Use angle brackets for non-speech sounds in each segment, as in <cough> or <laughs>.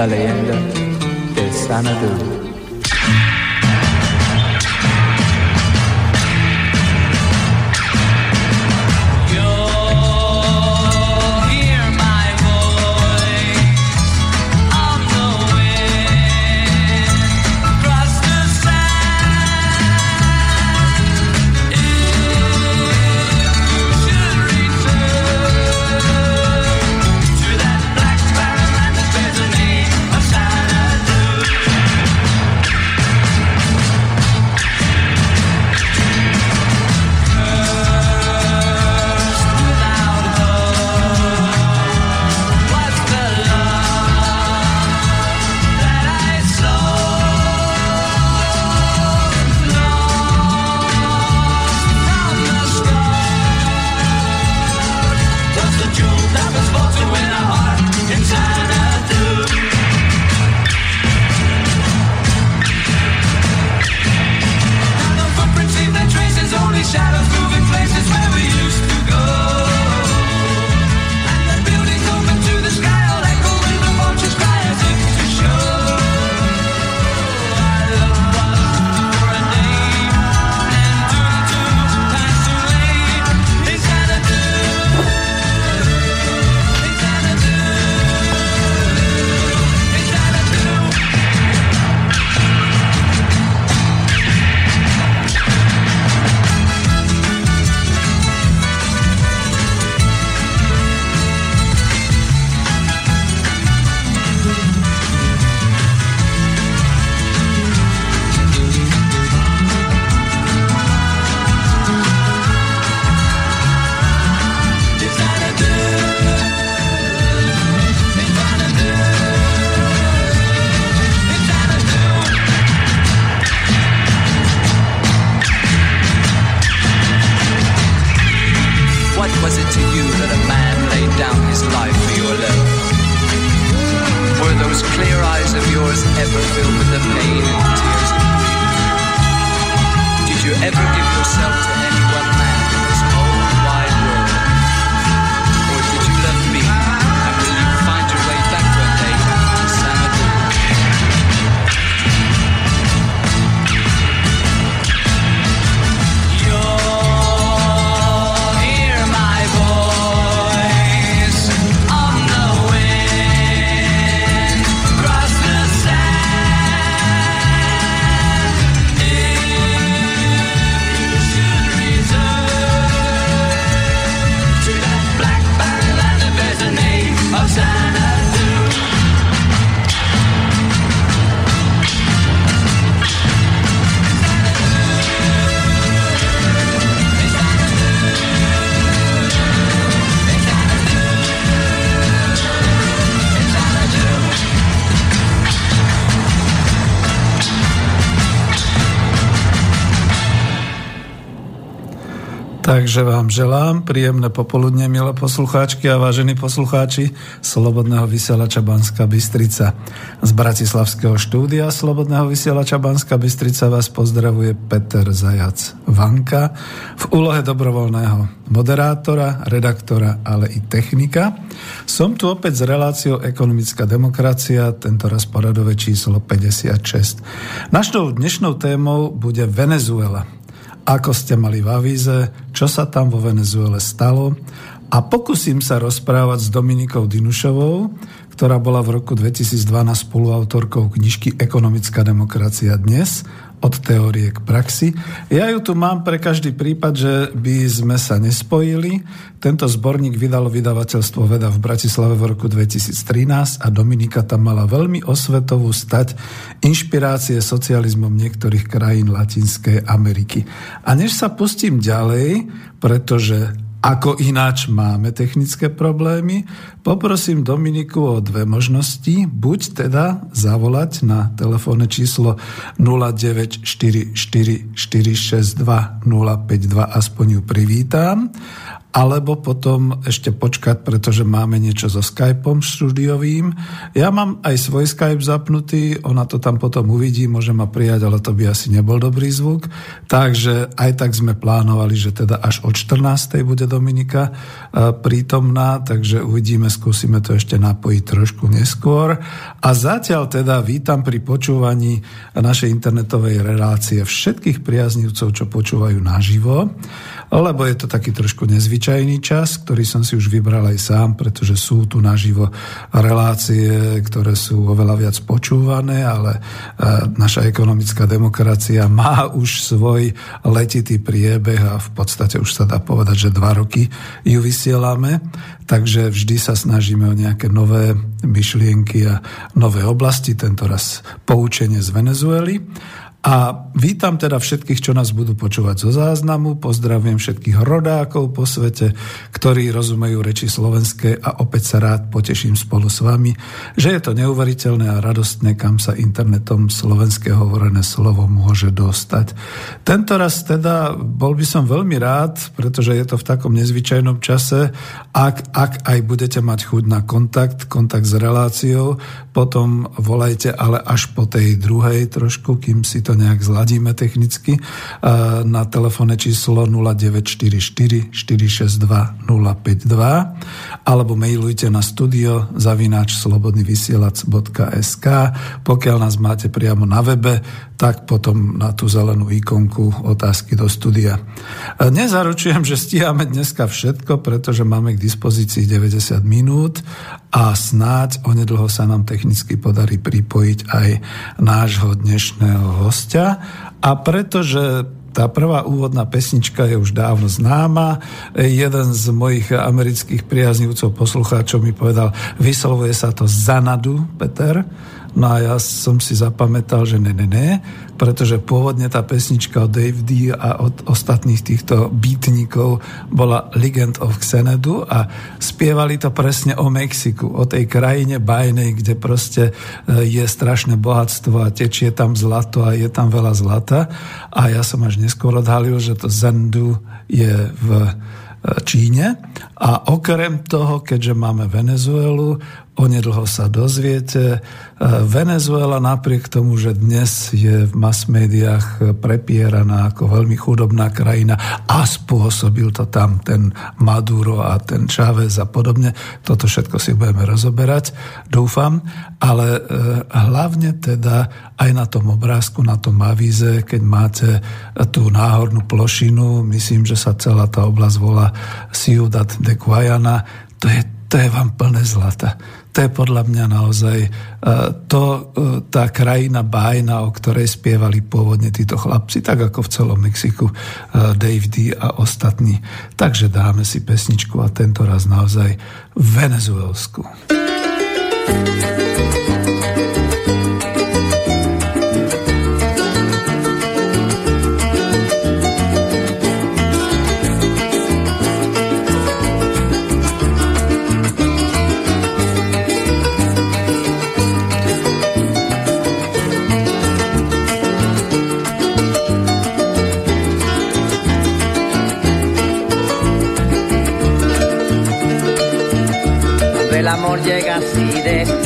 la leyenda de Sanadu. Takže vám želám príjemné popoludne, milé poslucháčky a vážení poslucháči Slobodného vysielača Banska Bystrica. Z Bratislavského štúdia Slobodného vysielača Banska Bystrica vás pozdravuje Peter Zajac Vanka v úlohe dobrovoľného moderátora, redaktora, ale i technika. Som tu opäť s reláciou Ekonomická demokracia, tento raz poradové číslo 56. Našou dnešnou témou bude Venezuela ako ste mali v avíze, čo sa tam vo Venezuele stalo? A pokúsim sa rozprávať s Dominikou Dinušovou, ktorá bola v roku 2012 spoluautorkou knižky Ekonomická demokracia dnes od teórie k praxi. Ja ju tu mám pre každý prípad, že by sme sa nespojili. Tento zborník vydalo vydavateľstvo Veda v Bratislave v roku 2013 a Dominika tam mala veľmi osvetovú stať inšpirácie socializmom niektorých krajín Latinskej Ameriky. A než sa pustím ďalej, pretože ako ináč máme technické problémy, poprosím Dominiku o dve možnosti. Buď teda zavolať na telefónne číslo 0944462052, aspoň ju privítam, alebo potom ešte počkať, pretože máme niečo so Skypeom štúdiovým. Ja mám aj svoj Skype zapnutý, ona to tam potom uvidí, môže ma prijať, ale to by asi nebol dobrý zvuk. Takže aj tak sme plánovali, že teda až od 14. bude Dominika e, prítomná, takže uvidíme, skúsime to ešte napojiť trošku neskôr. A zatiaľ teda vítam pri počúvaní našej internetovej relácie všetkých priaznivcov, čo počúvajú naživo lebo je to taký trošku nezvyčajný čas, ktorý som si už vybral aj sám, pretože sú tu naživo relácie, ktoré sú oveľa viac počúvané, ale e, naša ekonomická demokracia má už svoj letitý priebeh a v podstate už sa dá povedať, že dva roky ju vysielame, takže vždy sa snažíme o nejaké nové myšlienky a nové oblasti, tento raz poučenie z Venezuely. A vítam teda všetkých, čo nás budú počúvať zo záznamu. Pozdravujem všetkých rodákov po svete, ktorí rozumejú reči slovenské a opäť sa rád poteším spolu s vami, že je to neuveriteľné a radostné, kam sa internetom slovenské hovorené slovo môže dostať. Tento raz teda bol by som veľmi rád, pretože je to v takom nezvyčajnom čase, ak, ak aj budete mať chuť na kontakt, kontakt s reláciou, potom volajte ale až po tej druhej trošku, kým si to to nejak zladíme technicky na telefónne číslo 0944 462 052 alebo mailujte na studio zavináč slobodnyvysielac.sk pokiaľ nás máte priamo na webe, tak potom na tú zelenú ikonku otázky do studia. Nezaručujem, že stíhame dneska všetko, pretože máme k dispozícii 90 minút a snáď onedlho sa nám technicky podarí pripojiť aj nášho dnešného hosta hostia a pretože tá prvá úvodná pesnička je už dávno známa. Jeden z mojich amerických priaznivcov, poslucháčov mi povedal, vyslovuje sa to Zanadu, Peter. No a ja som si zapamätal, že ne, ne, ne, pretože pôvodne tá pesnička od Dave D a od ostatných týchto beatnikov bola Legend of Xenedu a spievali to presne o Mexiku, o tej krajine bajnej, kde proste e, je strašné bohatstvo a tečie tam zlato a je tam veľa zlata. A ja som až neskôr odhalil, že to Zendu je v e, Číne. A okrem toho, keďže máme Venezuelu, onedlho sa dozviete. E, Venezuela napriek tomu, že dnes je v mass médiách prepieraná ako veľmi chudobná krajina a spôsobil to tam ten Maduro a ten Chávez a podobne, toto všetko si budeme rozoberať, dúfam, ale e, hlavne teda aj na tom obrázku, na tom avíze, keď máte tú náhornú plošinu, myslím, že sa celá tá oblasť volá Ciudad de Guayana, to je, to je vám plné zlata to je podľa mňa naozaj e, to, e, tá krajina bájna, o ktorej spievali pôvodne títo chlapci, tak ako v celom Mexiku e, Dave D a ostatní. Takže dáme si pesničku a tento raz naozaj venezuelsku. llega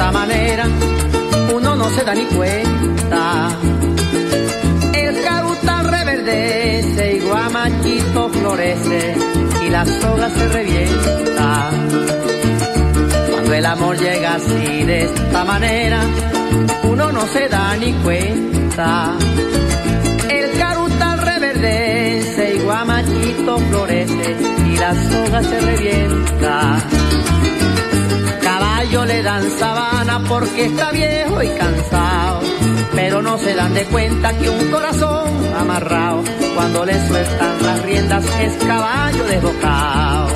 esta manera, uno no se da ni cuenta. El caruta reverdece y guamachito florece y la soga se revienta. Cuando el amor llega así de esta manera, uno no se da ni cuenta. El caruta reverdece y guamachito florece y la soga se revienta le dan porque está viejo y cansado, pero no se dan de cuenta que un corazón amarrado, cuando le sueltan las riendas es caballo desbocado.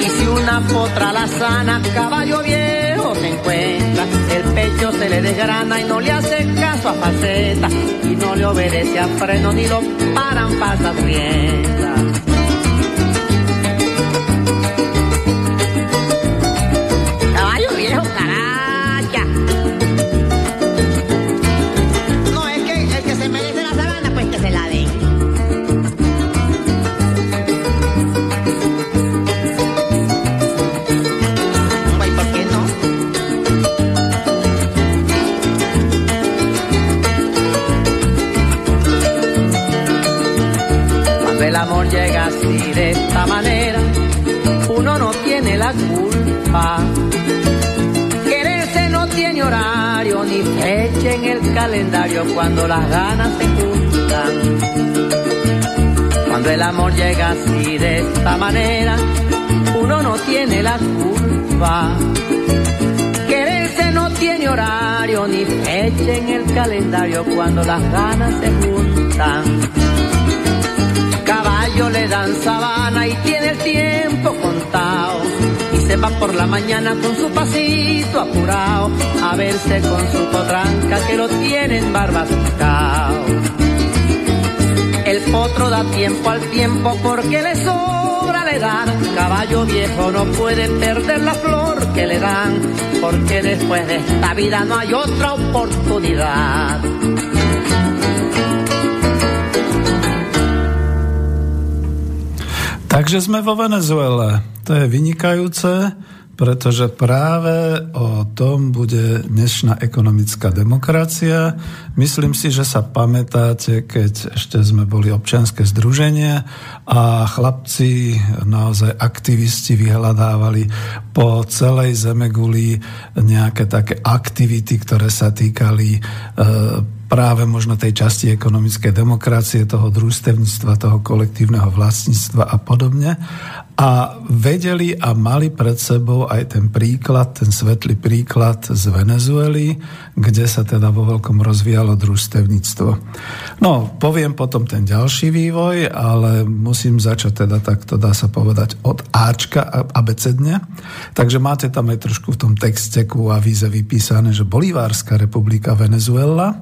Y si una potra la sana, caballo viejo se encuentra, el pecho se le desgrana y no le hace caso a faceta, y no le obedece a freno ni lo paran pasas riendas. Calendario cuando las ganas se juntan. Cuando el amor llega así de esta manera, uno no tiene la culpa. Quererse no tiene horario ni fecha en el calendario cuando las ganas se juntan. Caballo le dan sabana y tiene el tiempo contado. Y se va por la mañana con su pasito apurado a verse con su potranca que lo tienen barbascao. El potro da tiempo al tiempo porque le sobra le dan. Caballo viejo no puede perder la flor que le dan, porque después de esta vida no hay otra oportunidad. Takže sme vo Venezuele. To je vynikajúce, pretože práve o tom bude dnešná ekonomická demokracia. Myslím si, že sa pamätáte, keď ešte sme boli občianske združenie a chlapci, naozaj aktivisti vyhľadávali po celej Zemeguli nejaké také aktivity, ktoré sa týkali e, práve možno tej časti ekonomickej demokracie, toho družstevníctva, toho kolektívneho vlastníctva a podobne. A vedeli a mali pred sebou aj ten príklad, ten svetlý príklad z Venezuely, kde sa teda vo veľkom rozvíjalo družstevníctvo. No, poviem potom ten ďalší vývoj, ale musím začať teda takto, dá sa povedať, od Ačka abecedne. Takže máte tam aj trošku v tom texte ku avíze vypísané, že Bolivárska republika Venezuela,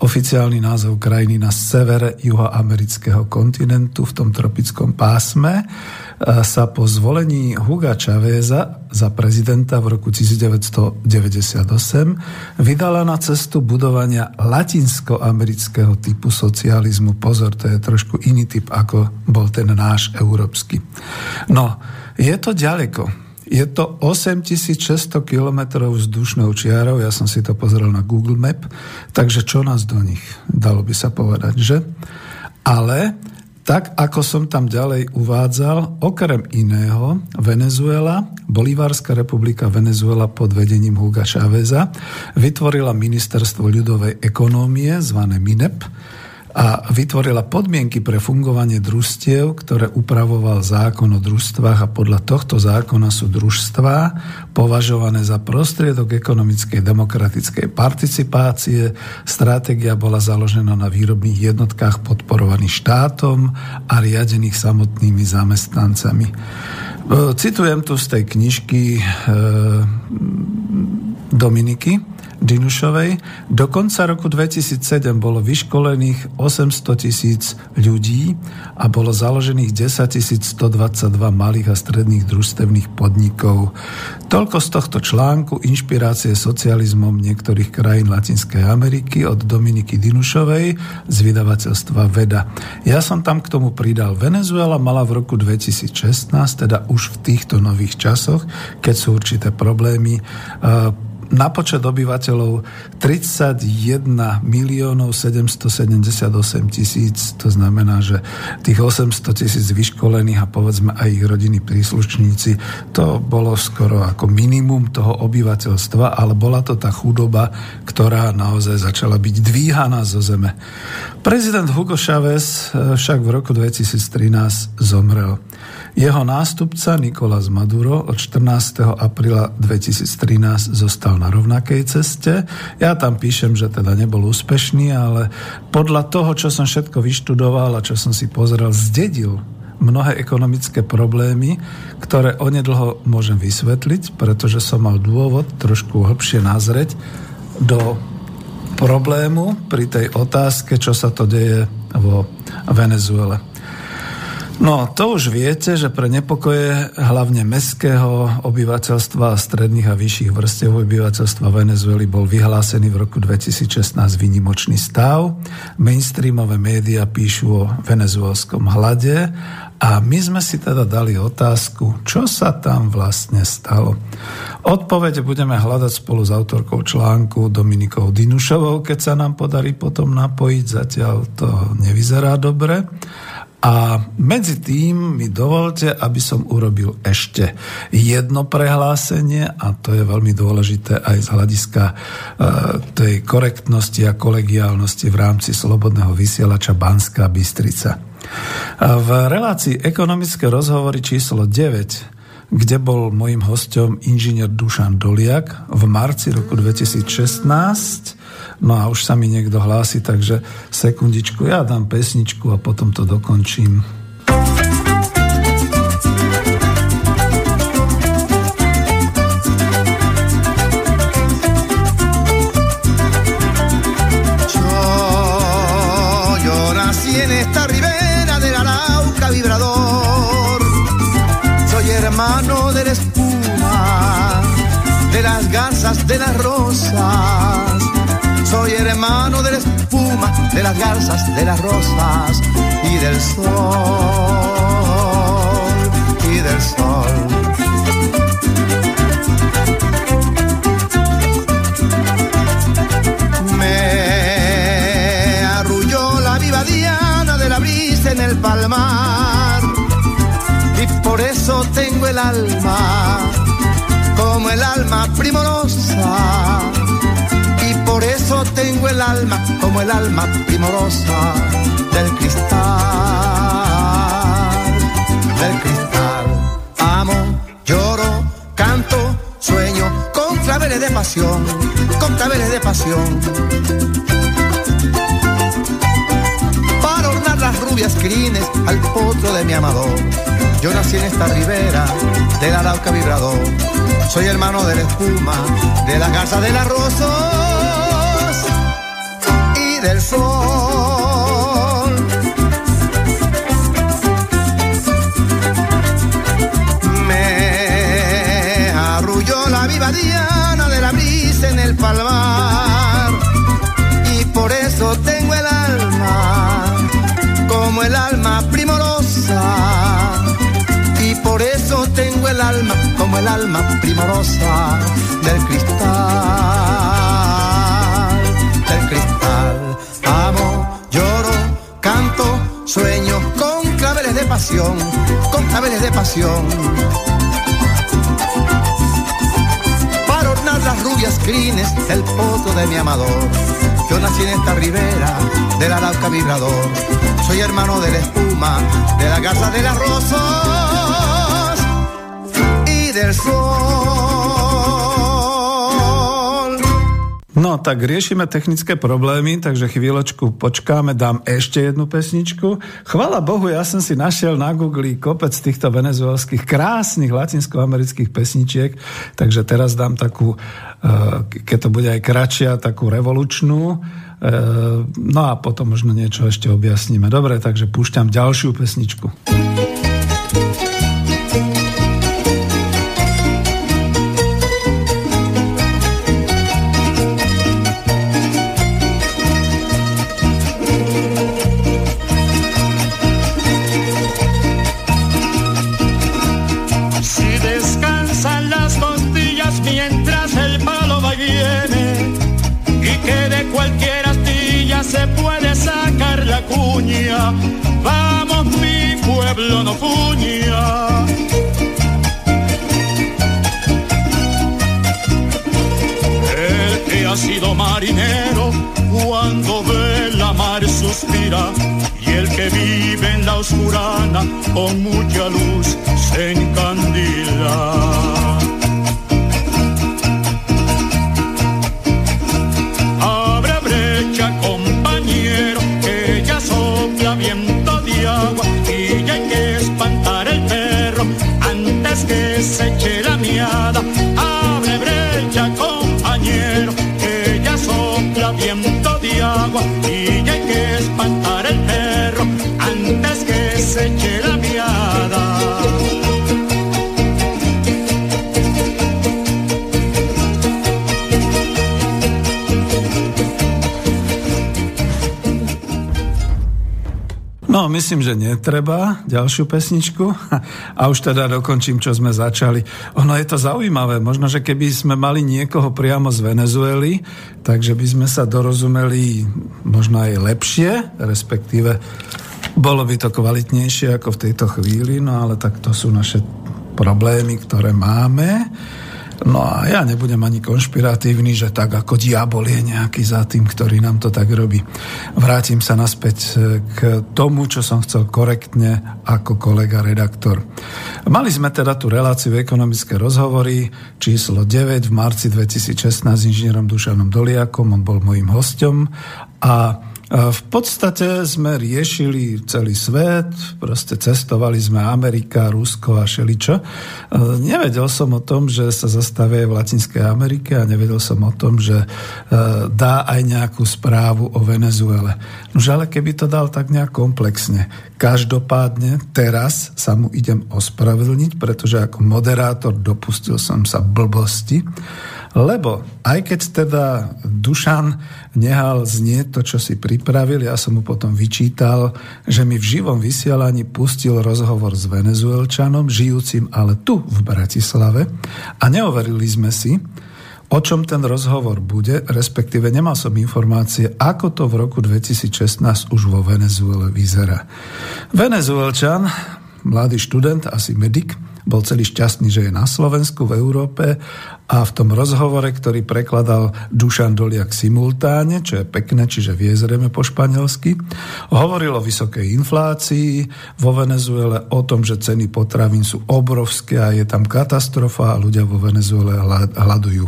oficiálny názov krajiny na severe juhoamerického kontinentu v tom tropickom pásme, sa po zvolení Huga Chaveza za prezidenta v roku 1998 vydala na cestu budovania latinskoamerického typu socializmu. Pozor, to je trošku iný typ, ako bol ten náš európsky. No, je to ďaleko. Je to 8600 km vzdušnou čiarou, ja som si to pozrel na Google Map, takže čo nás do nich, dalo by sa povedať, že? Ale tak ako som tam ďalej uvádzal, okrem iného Venezuela, Bolívárska republika Venezuela pod vedením Huga Cháveza vytvorila ministerstvo ľudovej ekonómie, zvané MINEP, a vytvorila podmienky pre fungovanie družstiev, ktoré upravoval zákon o družstvách a podľa tohto zákona sú družstvá považované za prostriedok ekonomickej demokratickej participácie. Stratégia bola založená na výrobných jednotkách podporovaných štátom a riadených samotnými zamestnancami. E, citujem tu z tej knižky e, Dominiky, Dinušovej. Do konca roku 2007 bolo vyškolených 800 tisíc ľudí a bolo založených 10 122 malých a stredných družstevných podnikov. Toľko z tohto článku inšpirácie socializmom niektorých krajín Latinskej Ameriky od Dominiky Dinušovej z vydavateľstva Veda. Ja som tam k tomu pridal Venezuela mala v roku 2016, teda už v týchto nových časoch, keď sú určité problémy, na počet obyvateľov 31 miliónov 778 tisíc, to znamená, že tých 800 tisíc vyškolených a povedzme aj ich rodiny príslušníci, to bolo skoro ako minimum toho obyvateľstva, ale bola to tá chudoba, ktorá naozaj začala byť dvíhaná zo zeme. Prezident Hugo Chávez eh, však v roku 2013 zomrel. Jeho nástupca Nikolás Maduro od 14. apríla 2013 zostal na rovnakej ceste. Ja tam píšem, že teda nebol úspešný, ale podľa toho, čo som všetko vyštudoval a čo som si pozrel, zdedil mnohé ekonomické problémy, ktoré onedlho môžem vysvetliť, pretože som mal dôvod trošku hlbšie nazrieť do problému pri tej otázke, čo sa to deje vo Venezuele. No, to už viete, že pre nepokoje hlavne mestského obyvateľstva a stredných a vyšších vrstiev obyvateľstva Venezuely bol vyhlásený v roku 2016 výnimočný stav. Mainstreamové médiá píšu o venezuelskom hlade a my sme si teda dali otázku, čo sa tam vlastne stalo. Odpovede budeme hľadať spolu s autorkou článku Dominikou Dinušovou, keď sa nám podarí potom napojiť, zatiaľ to nevyzerá dobre A medzi tým mi dovolte, aby som urobil ešte jedno prehlásenie a to je veľmi dôležité aj z hľadiska e, tej korektnosti a kolegiálnosti v rámci Slobodného vysielača Banská Bystrica. V relácii ekonomické rozhovory číslo 9 kde bol môjim hostom inžinier Dušan Doliak v marci roku 2016 No a už sa mi niekto hlási, takže sekundičku, ja dám pesničku a potom to dokončím. hermano de la espuma, de las garzas, de las rosas soy hermano de la espuma, de las garzas, de las rosas y del sol, y del sol. Me arrulló la viva diana de la brisa en el palmar y por eso tengo el alma como el alma primorosa eso tengo el alma como el alma primorosa del cristal, del cristal. Amo, lloro, canto, sueño con claveles de pasión, con claveles de pasión. Para ornar las rubias crines al potro de mi amador. Yo nací en esta ribera del arauca vibrador. Soy hermano de la espuma, de la casa del arroz del sol. Me arrulló la viva diana de la brisa en el palmar y por eso tengo el alma como el alma primorosa y por eso tengo el alma como el alma primorosa del cristal. Con claveles de pasión. Para ornar las rubias crines el poto de mi amador. Yo nací en esta ribera del Arauca vibrador. Soy hermano de la espuma, de la casa de las rosas y del sol. Tak riešime technické problémy, takže chvíľočku počkáme, dám ešte jednu pesničku. Chvala Bohu, ja som si našiel na Google kopec týchto venezuelských krásnych latinskoamerických pesničiek, takže teraz dám takú, eh, keď to bude aj kratšia, takú revolučnú, eh, no a potom možno niečo ešte objasníme. Dobre, takže púšťam ďalšiu pesničku. Mi pueblo no. El que ha sido marinero cuando ve la mar suspira y el que vive en la oscurana con mucha luz se encandila. Myslím, že netreba ďalšiu pesničku <laughs> a už teda dokončím, čo sme začali. Ono je to zaujímavé, možno, že keby sme mali niekoho priamo z Venezuely, takže by sme sa dorozumeli možno aj lepšie, respektíve Bolo by to kvalitnejšie ako v tejto chvíli, no ale tak to sú naše problémy, ktoré máme. No a ja nebudem ani konšpiratívny, že tak ako diabol je nejaký za tým, ktorý nám to tak robí. Vrátim sa naspäť e, k tomu, čo som chcel korektne ako kolega redaktor. Mali sme teda tú reláciu ekonomické rozhovory číslo 9 v marci 2016 s inžinierom Dušanom Doliakom, on bol môjim hostom a v podstate sme riešili celý svet, proste cestovali sme Amerika, Rusko a šeličo. Nevedel som o tom, že sa zastavia v Latinskej Amerike a nevedel som o tom, že e, dá aj nejakú správu o Venezuele. Nož ale keby to dal tak nejak komplexne. Každopádne teraz sa mu idem ospravedlniť, pretože ako moderátor dopustil som sa blbosti lebo aj keď teda Dušan nehal znieť to, čo si pripravil, ja som mu potom vyčítal, že mi v živom vysielaní pustil rozhovor s venezuelčanom, žijúcim ale tu v Bratislave a neoverili sme si, o čom ten rozhovor bude, respektíve nemal som informácie, ako to v roku 2016 už vo Venezuele vyzerá. Venezuelčan, mladý študent, asi medic, bol celý šťastný, že je na Slovensku, v Európe a v tom rozhovore, ktorý prekladal Dušan Doliak simultáne, čo je pekné, čiže vie zrejme po španielsky, hovoril o vysokej inflácii vo Venezuele, o tom, že ceny potravín sú obrovské a je tam katastrofa a ľudia vo Venezuele hľadujú.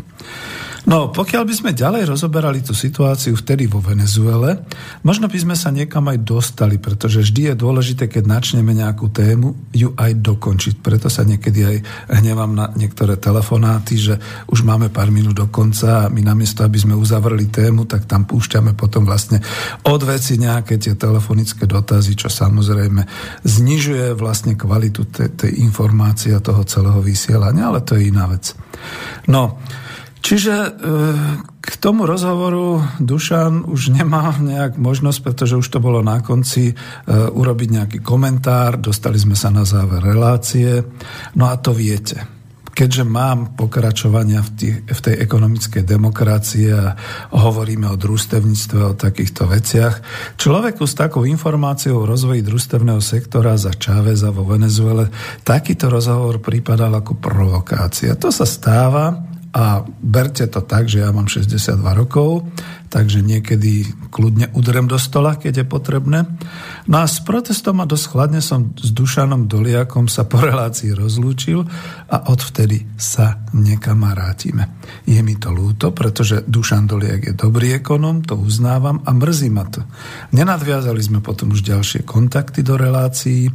No, pokiaľ by sme ďalej rozoberali tú situáciu vtedy vo Venezuele, možno by sme sa niekam aj dostali, pretože vždy je dôležité, keď načneme nejakú tému, ju aj dokončiť. Preto sa niekedy aj hnevám na niektoré telefonáty, že už máme pár minút do konca a my namiesto, aby sme uzavreli tému, tak tam púšťame potom vlastne od veci nejaké tie telefonické dotazy, čo samozrejme znižuje vlastne kvalitu tej, tej informácie a toho celého vysielania, ale to je iná vec. No, Čiže e, k tomu rozhovoru Dušan už nemá nejak možnosť, pretože už to bolo na konci, e, urobiť nejaký komentár, dostali sme sa na záver relácie. No a to viete. Keďže mám pokračovania v, tých, v tej ekonomickej demokracie a hovoríme o družstevníctve, o takýchto veciach, človeku s takou informáciou o rozvoji družstevného sektora za Čáveza vo Venezuele, takýto rozhovor prípadal ako provokácia. To sa stáva, a berte to tak, že ja mám 62 rokov, takže niekedy kľudne udrem do stola, keď je potrebné. No a s protestom a dosť chladne som s Dušanom Doliakom sa po <laughs> relácii rozlúčil a odvtedy sa nekamarátime. Je mi to ľúto, pretože Dušan Doliak je dobrý ekonom, to uznávam a mrzí ma to. Nenadviazali sme potom už ďalšie kontakty do relácií,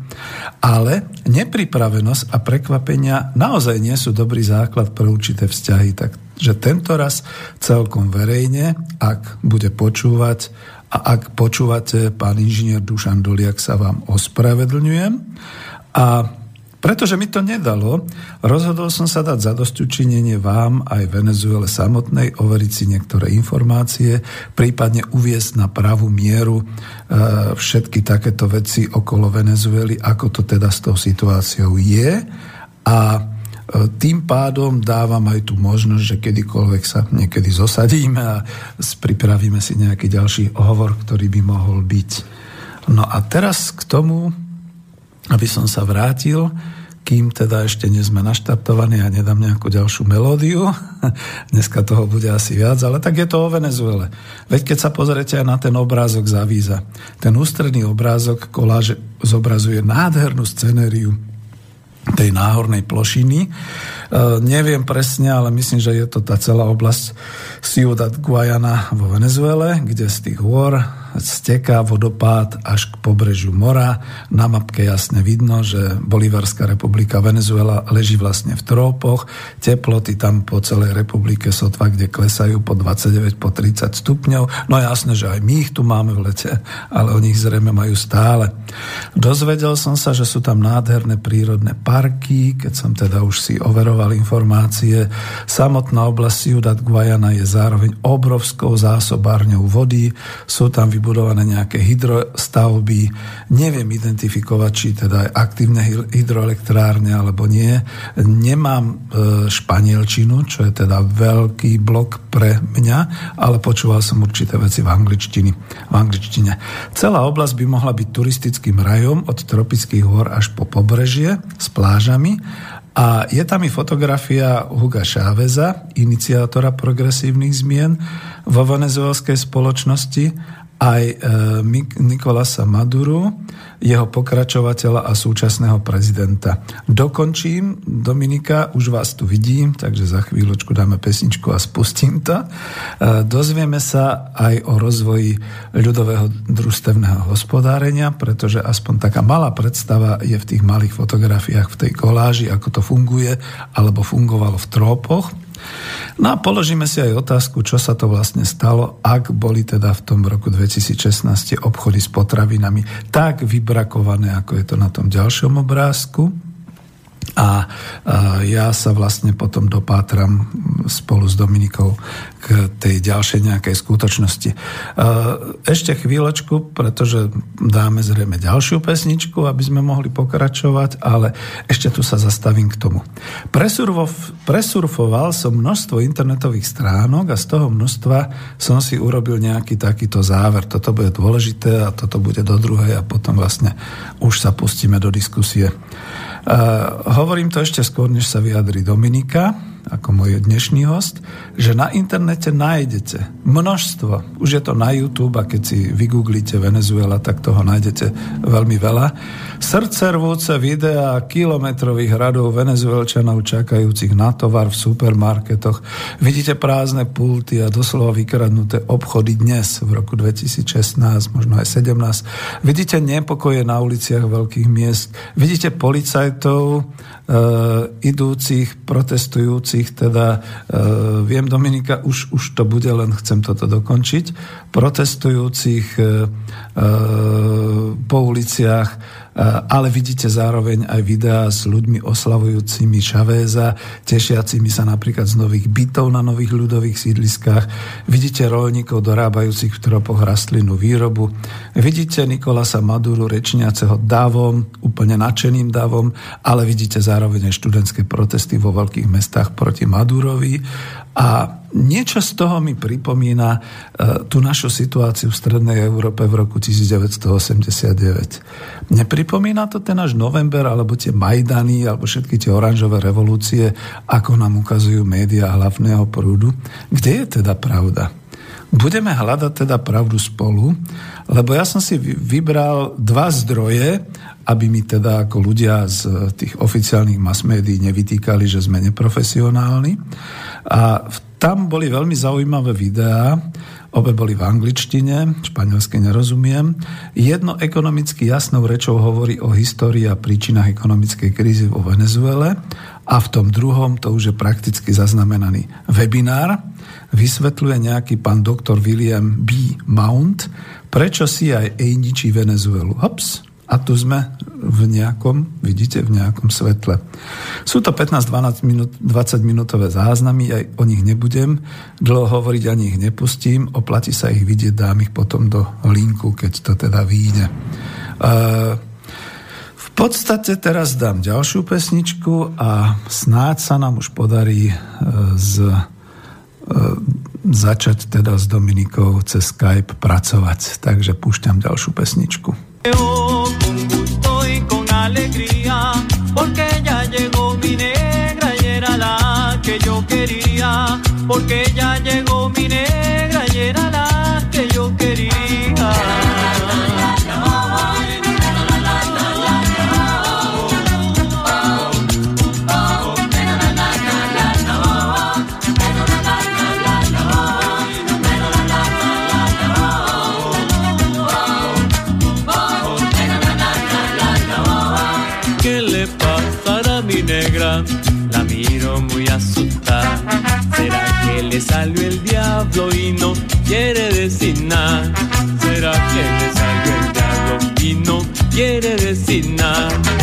ale nepripravenosť a prekvapenia naozaj nie sú dobrý základ pre určité vzťahy, takže tento raz celkom verejne, ak bude počúvať a ak počúvate, pán inžinier Dušan Doliak sa vám ospravedlňujem a pretože mi to nedalo, rozhodol som sa dať zadostučinenie vám aj Venezuele samotnej, overiť si niektoré informácie, prípadne uviesť na pravú mieru e, všetky takéto veci okolo Venezuely, ako to teda s tou situáciou je. A tým pádom dávam aj tú možnosť, že kedykoľvek sa niekedy zosadíme a pripravíme si nejaký ďalší hovor, ktorý by mohol byť. No a teraz k tomu, aby som sa vrátil, kým teda ešte nie sme naštartovaní a nedám nejakú ďalšiu melódiu. <laughs> Dneska toho bude asi viac, ale tak je to o Venezuele. Veď keď sa pozriete aj na ten obrázok z avíza, ten ústredný obrázok koláže zobrazuje nádhernú scenériu tej náhornej plošiny. E, neviem presne, ale myslím, že je to tá celá oblasť Ciudad Guayana vo Venezuele, kde z tých hôr steká vodopád až k pobrežiu mora. Na mapke jasne vidno, že Bolívárska republika Venezuela leží vlastne v trópoch. Teploty tam po celej republike sotva, kde klesajú po 29, po 30 stupňov. No jasné, že aj my ich tu máme v lete, ale oni ich zrejme majú stále. Dozvedel som sa, že sú tam nádherné prírodné parky, keď som teda už si overoval informácie. Samotná oblasť Ciudad Guayana je zároveň obrovskou zásobárňou vody. Sú tam vybudované vybudované nejaké hydrostavby. Neviem identifikovať, či teda aktívne hydroelektrárne alebo nie. Nemám e, španielčinu, čo je teda veľký blok pre mňa, ale počúval som určité veci v angličtine. V angličtine. Celá oblasť by mohla byť turistickým rajom od tropických hôr až po pobrežie s plážami a je tam i fotografia Huga Šáveza, iniciátora progresívnych zmien vo venezuelskej spoločnosti, aj e, Nikolasa Maduru, jeho pokračovateľa a súčasného prezidenta. Dokončím, Dominika, už vás tu vidím, takže za chvíľočku dáme pesničku a spustím to. E, dozvieme sa aj o rozvoji ľudového družstevného hospodárenia, pretože aspoň taká malá predstava je v tých malých fotografiách, v tej koláži, ako to funguje, alebo fungovalo v trópoch. No a položíme si aj otázku, čo sa to vlastne stalo, ak boli teda v tom roku 2016 obchody s potravinami tak vybrakované, ako je to na tom ďalšom obrázku. A, ja sa vlastne potom dopátram spolu s Dominikou k tej ďalšej nejakej skutočnosti. Ešte chvíľočku, pretože dáme zrejme ďalšiu pesničku, aby sme mohli pokračovať, ale ešte tu sa zastavím k tomu. presurfoval som množstvo internetových stránok a z toho množstva som si urobil nejaký takýto záver. Toto bude dôležité a toto bude do druhej a potom vlastne už sa pustíme do diskusie. Uh, hovorím to ešte skôr, než sa vyjadri Dominika, ako môj dnešný host, že na internete nájdete množstvo, už je to na YouTube a keď si vygooglite Venezuela, tak toho nájdete veľmi veľa. Srdcervúce videá kilometrových radov venezuelčanov čakajúcich na tovar v supermarketoch. Vidíte prázdne pulty a doslova vykradnuté obchody dnes v roku 2016, možno aj 17. Vidíte nepokoje na uliciach veľkých miest. Vidíte policajtov, Eh, idúcich, protestujúcich, teda uh, viem Dominika, už, už to bude, len chcem toto dokončiť, protestujúcich uh, po uliciach, ale vidíte zároveň aj videá s ľuďmi oslavujúcimi Čavéza, tešiacimi sa napríklad z nových bytov na nových ľudových sídliskách. Vidíte rolníkov dorábajúcich v tropoch rastlinnú výrobu. Vidíte Nikolasa Maduru rečniaceho davom, úplne nadšeným davom, ale vidíte zároveň aj študentské protesty vo veľkých mestách proti Madurovi a niečo z toho mi pripomína uh, tú našu situáciu v Strednej Európe v roku 1989. Nepripomína to ten náš november, alebo tie Majdany, alebo všetky tie oranžové revolúcie, ako nám ukazujú médiá hlavného prúdu. Kde je teda pravda? Budeme hľadať teda pravdu spolu, lebo ja som si vybral dva zdroje, aby mi teda ako ľudia z tých oficiálnych mass médií nevytýkali, že sme neprofesionálni. A tam boli veľmi zaujímavé videá, obe boli v angličtine, španielsky nerozumiem. Jedno ekonomicky jasnou rečou hovorí o histórii a príčinách ekonomickej krízy vo Venezuele a v tom druhom to už je prakticky zaznamenaný webinár. Vysvetľuje nejaký pán doktor William B. Mount, prečo si aj ničí Venezuelu. Hops, a tu sme v nejakom, vidíte, v nejakom svetle. Sú to 15-20 minút, 20 minútové záznamy, aj o nich nebudem dlho hovoriť, ani ich nepustím, oplatí sa ich vidieť, dám ich potom do linku, keď to teda vyjde. Uh, v podstate teraz dám ďalšiu pesničku a snáď sa nám už podarí uh, z, uh, začať teda s Dominikou cez Skype pracovať. Takže púšťam ďalšiu pesničku. Con gusto y con alegría, porque ya llegó mi negra y era la que yo quería, porque ya llegó quiere decir nada? ¿Será que le salió el diablo y no quiere decir nada?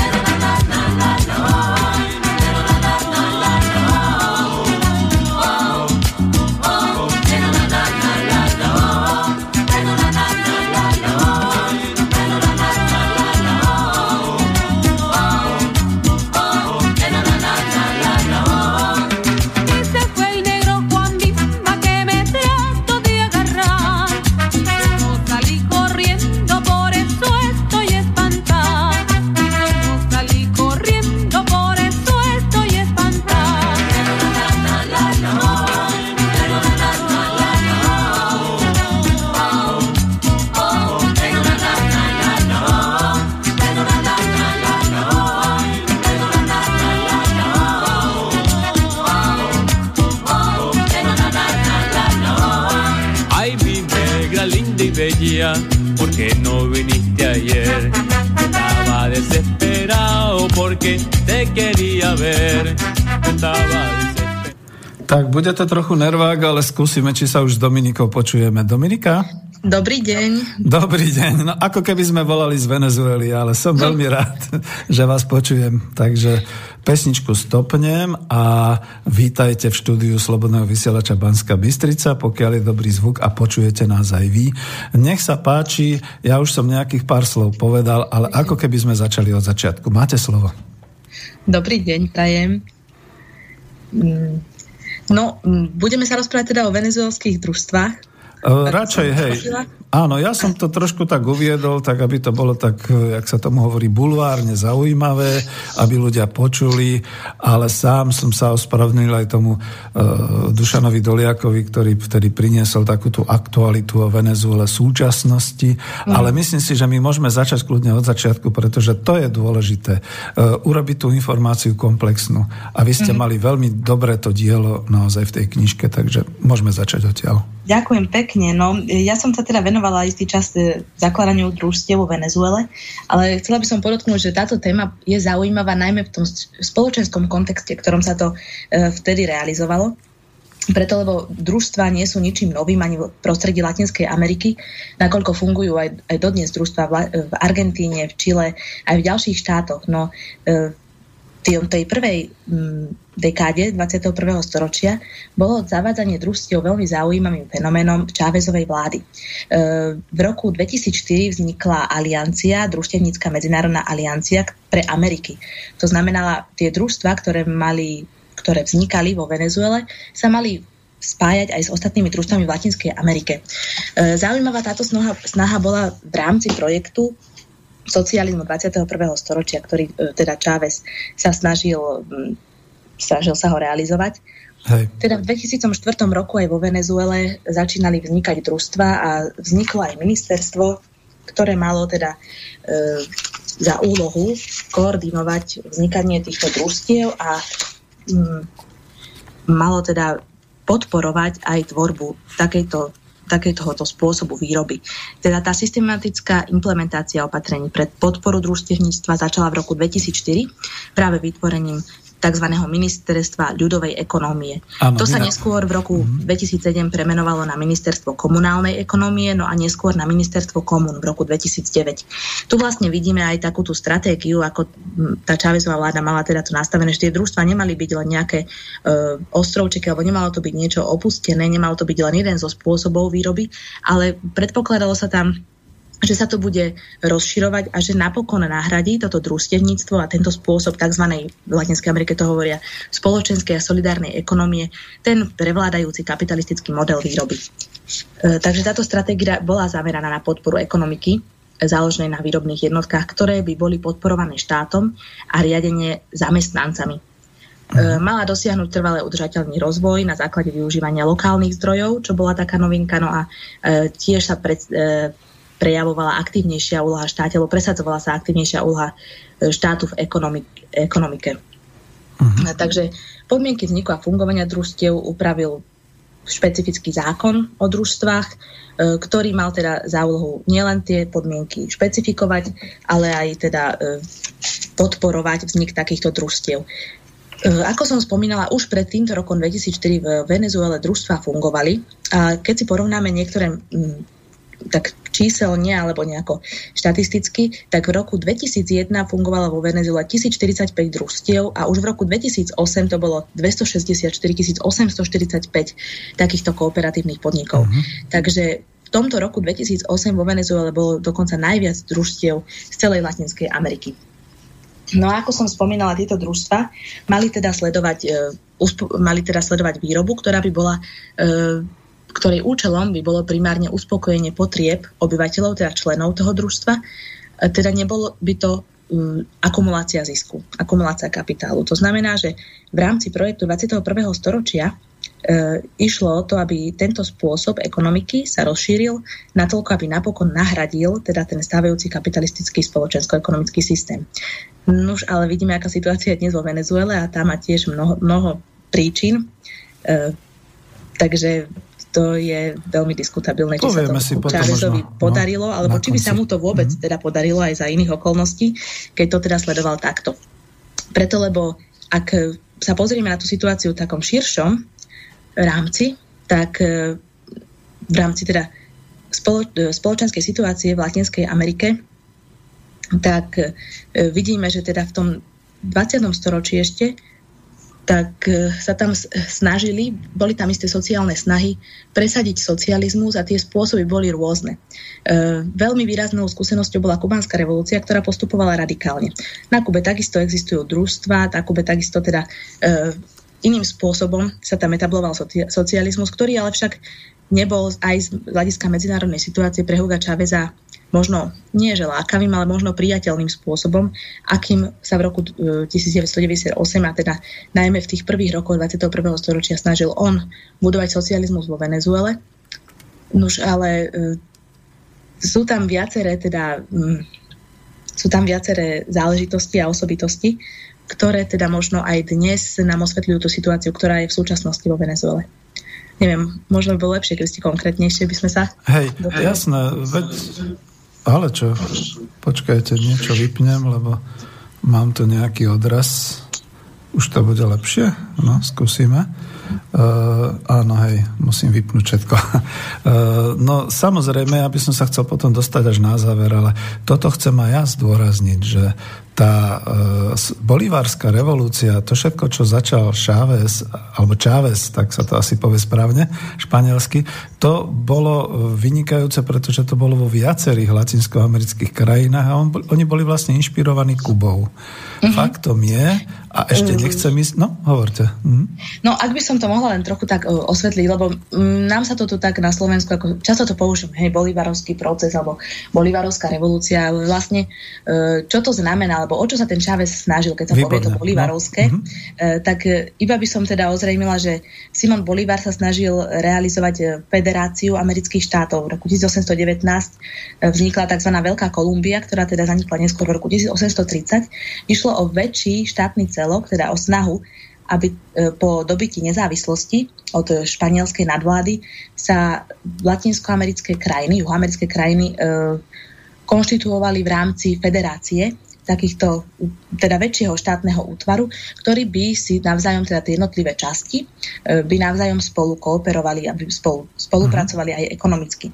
Te quería ver. Tak bude to trochu nervák, ale skúsime, či sa už s Dominikou počujeme. Dominika? Dobrý deň. Dobrý deň. No ako keby sme volali z Venezuely, ale som veľmi rád, že vás počujem. Takže pesničku stopnem a vítajte v štúdiu Slobodného vysielača Banska Bystrica, pokiaľ je dobrý zvuk a počujete nás aj vy. Nech sa páči, ja už som nejakých pár slov povedal, ale ako keby sme začali od začiatku. Máte slovo. Dobrý deň, prajem. Mm, No, budeme sa rozprávať teda o venezuelských družstvách. Uh, radšej, hej. Áno, ja som to trošku tak uviedol, tak aby to bolo tak, jak sa tomu hovorí, bulvárne zaujímavé, aby ľudia počuli, ale sám som sa ospravedlnil aj tomu uh, Dušanovi Doliakovi, ktorý vtedy priniesol takú tú aktualitu o Venezuele súčasnosti, mm. ale myslím si, že my môžeme začať kľudne od začiatku, pretože to je dôležité. Uh, urobiť tú informáciu komplexnú. A vy ste mm. mali veľmi dobré to dielo naozaj v tej knižke, takže môžeme začať odtiaľ. Ďakujem pekne. No, ja som sa teda venovala istý čas e, zakladaniu družstiev vo Venezuele, ale chcela by som podotknúť, že táto téma je zaujímavá najmä v tom spoločenskom kontexte, v ktorom sa to e, vtedy realizovalo. Preto, lebo družstva nie sú ničím novým ani v prostredí Latinskej Ameriky, nakoľko fungujú aj, aj dodnes družstva v, Argentíne, v Čile, aj v ďalších štátoch. No, e, v tej prvej mm, dekáde 21. storočia bolo zavádzanie družstiev veľmi zaujímavým fenoménom Čávezovej vlády. E, v roku 2004 vznikla aliancia, družstevnícka medzinárodná aliancia pre Ameriky. To znamená, tie družstva, ktoré, mali, ktoré vznikali vo Venezuele, sa mali spájať aj s ostatnými družstvami v Latinskej Amerike. E, zaujímavá táto snaha, snaha bola v rámci projektu socializmu 21. storočia, ktorý e, teda Chávez sa snažil, snažil sa ho realizovať. Hej. Teda v 2004 roku aj vo Venezuele začínali vznikať družstva a vzniklo aj ministerstvo, ktoré malo teda e, za úlohu koordinovať vznikanie týchto družstiev a m, malo teda podporovať aj tvorbu takejto takéhoto spôsobu výroby. Teda tá systematická implementácia opatrení pre podporu družstevníctva začala v roku 2004 práve vytvorením tzv. ministerstva ľudovej ekonómie. Ano, to sa neskôr v roku mm. 2007 premenovalo na ministerstvo komunálnej ekonómie, no a neskôr na ministerstvo komun v roku 2009. Tu vlastne vidíme aj takú tú stratégiu, ako tá Čávezová vláda mala teda to nastavené, že tie družstva nemali byť len nejaké uh, ostrovčeky, alebo nemalo to byť niečo opustené, nemalo to byť len jeden zo spôsobov výroby, ale predpokladalo sa tam že sa to bude rozširovať a že napokon nahradí toto družstevníctvo a tento spôsob tzv. v Latinskej Amerike to hovoria spoločenskej a solidárnej ekonomie, ten prevládajúci kapitalistický model výroby. E, takže táto stratégia bola zameraná na podporu ekonomiky, založenej na výrobných jednotkách, ktoré by boli podporované štátom a riadenie zamestnancami. E, mala dosiahnuť trvalé udržateľný rozvoj na základe využívania lokálnych zdrojov, čo bola taká novinka, no a e, tiež sa pred, prejavovala aktívnejšia úloha štáte, alebo presadzovala sa aktívnejšia úloha e, štátu v ekonomik- ekonomike. Uh-huh. Takže podmienky vzniku a fungovania družstiev upravil špecifický zákon o družstvách, e, ktorý mal teda za úlohu nielen tie podmienky špecifikovať, ale aj teda podporovať vznik takýchto družstiev. Ako som spomínala, už pred týmto rokom 2004 v Venezuele družstva fungovali a keď si porovnáme niektoré tak číselne alebo nejako štatisticky, tak v roku 2001 fungovalo vo Venezuele 1045 družstiev a už v roku 2008 to bolo 264 845 takýchto kooperatívnych podnikov. Uh-huh. Takže v tomto roku 2008 vo Venezuele bolo dokonca najviac družstiev z celej Latinskej Ameriky. No a ako som spomínala, tieto družstva mali teda sledovať, uh, mali teda sledovať výrobu, ktorá by bola uh, ktorej účelom by bolo primárne uspokojenie potrieb obyvateľov, teda členov toho družstva, e, teda nebolo by to um, akumulácia zisku, akumulácia kapitálu. To znamená, že v rámci projektu 21. storočia e, išlo o to, aby tento spôsob ekonomiky sa rozšíril natoľko, aby napokon nahradil teda ten stávajúci kapitalistický spoločensko-ekonomický systém. Nož, ale vidíme, aká situácia je dnes vo Venezuele a tá má tiež mnoho, mnoho príčin. E, takže to je veľmi diskutabilné, či sa to Chávezovi možno, podarilo, no, alebo či by sa mu to vôbec mm. teda podarilo aj za iných okolností, keď to teda sledoval takto. Preto, lebo ak sa pozrieme na tú situáciu v takom širšom rámci, tak e, v rámci teda e, spoločenskej situácie v Latinskej Amerike, tak e, vidíme, že teda v tom 20. storočí ešte tak e, sa tam snažili, boli tam isté sociálne snahy presadiť socializmus a tie spôsoby boli rôzne. E, veľmi výraznou skúsenosťou bola kubánska revolúcia, ktorá postupovala radikálne. Na Kube takisto existujú družstva, na Kube takisto teda e, iným spôsobom sa tam etabloval socializmus, ktorý ale však nebol aj z hľadiska medzinárodnej situácie pre Huga Čaveza možno nie že lákavým, ale možno priateľným spôsobom, akým sa v roku 1998 e, a teda najmä v tých prvých rokoch 21. storočia snažil on budovať socializmus vo Venezuele. Nuž ale e, sú tam viaceré teda mm, sú tam viaceré záležitosti a osobitosti, ktoré teda možno aj dnes nám osvetľujú tú situáciu, ktorá je v súčasnosti vo Venezuele neviem, možno by bolo lepšie, keby ste konkrétnejšie by sme sa... Hej, jasné, veď ale čo, počkajte, niečo vypnem, lebo mám tu nejaký odraz. Už to bude lepšie? No, skúsime. Uh, áno, hej, musím vypnúť všetko. Uh, <laughs> no, samozrejme, ja by som sa chcel potom dostať až na záver, ale toto chcem aj ja zdôrazniť, že tá uh, bolivárska revolúcia, to všetko, čo začal Chávez, alebo Chávez, tak sa to asi povie správne, španielsky, to bolo vynikajúce, pretože to bolo vo viacerých latinskoamerických krajinách a on, oni boli vlastne inšpirovaní Kubou. Mm-hmm. Faktom je, a ešte mm. nechcem ísť, no, hovorte. Mm. No, ak by som to mohla len trochu tak uh, osvetliť, lebo um, nám sa to tu tak na Slovensku, ako často to použijem, hej, bolivarovský proces alebo bolivarovská revolúcia, vlastne uh, čo to znamená, alebo o čo sa ten Chávez snažil, keď sa povie to no. bolivarovské, no. uh, tak uh, iba by som teda ozrejmila, že Simon Bolivar sa snažil realizovať uh, Federáciu amerických štátov. V roku 1819 uh, vznikla tzv. Veľká Kolumbia, ktorá teda zanikla neskôr v roku 1830. Išlo o väčší štátny celok, teda o snahu, aby uh, po dobití nezávislosti od španielskej nadvlády sa latinskoamerické krajiny, juhoamerické krajiny uh, konštituovali v rámci federácie takýchto teda väčšieho štátneho útvaru, ktorý by si navzájom teda tie jednotlivé časti e, by navzájom spolu kooperovali, aby spolu, spolupracovali aj ekonomicky.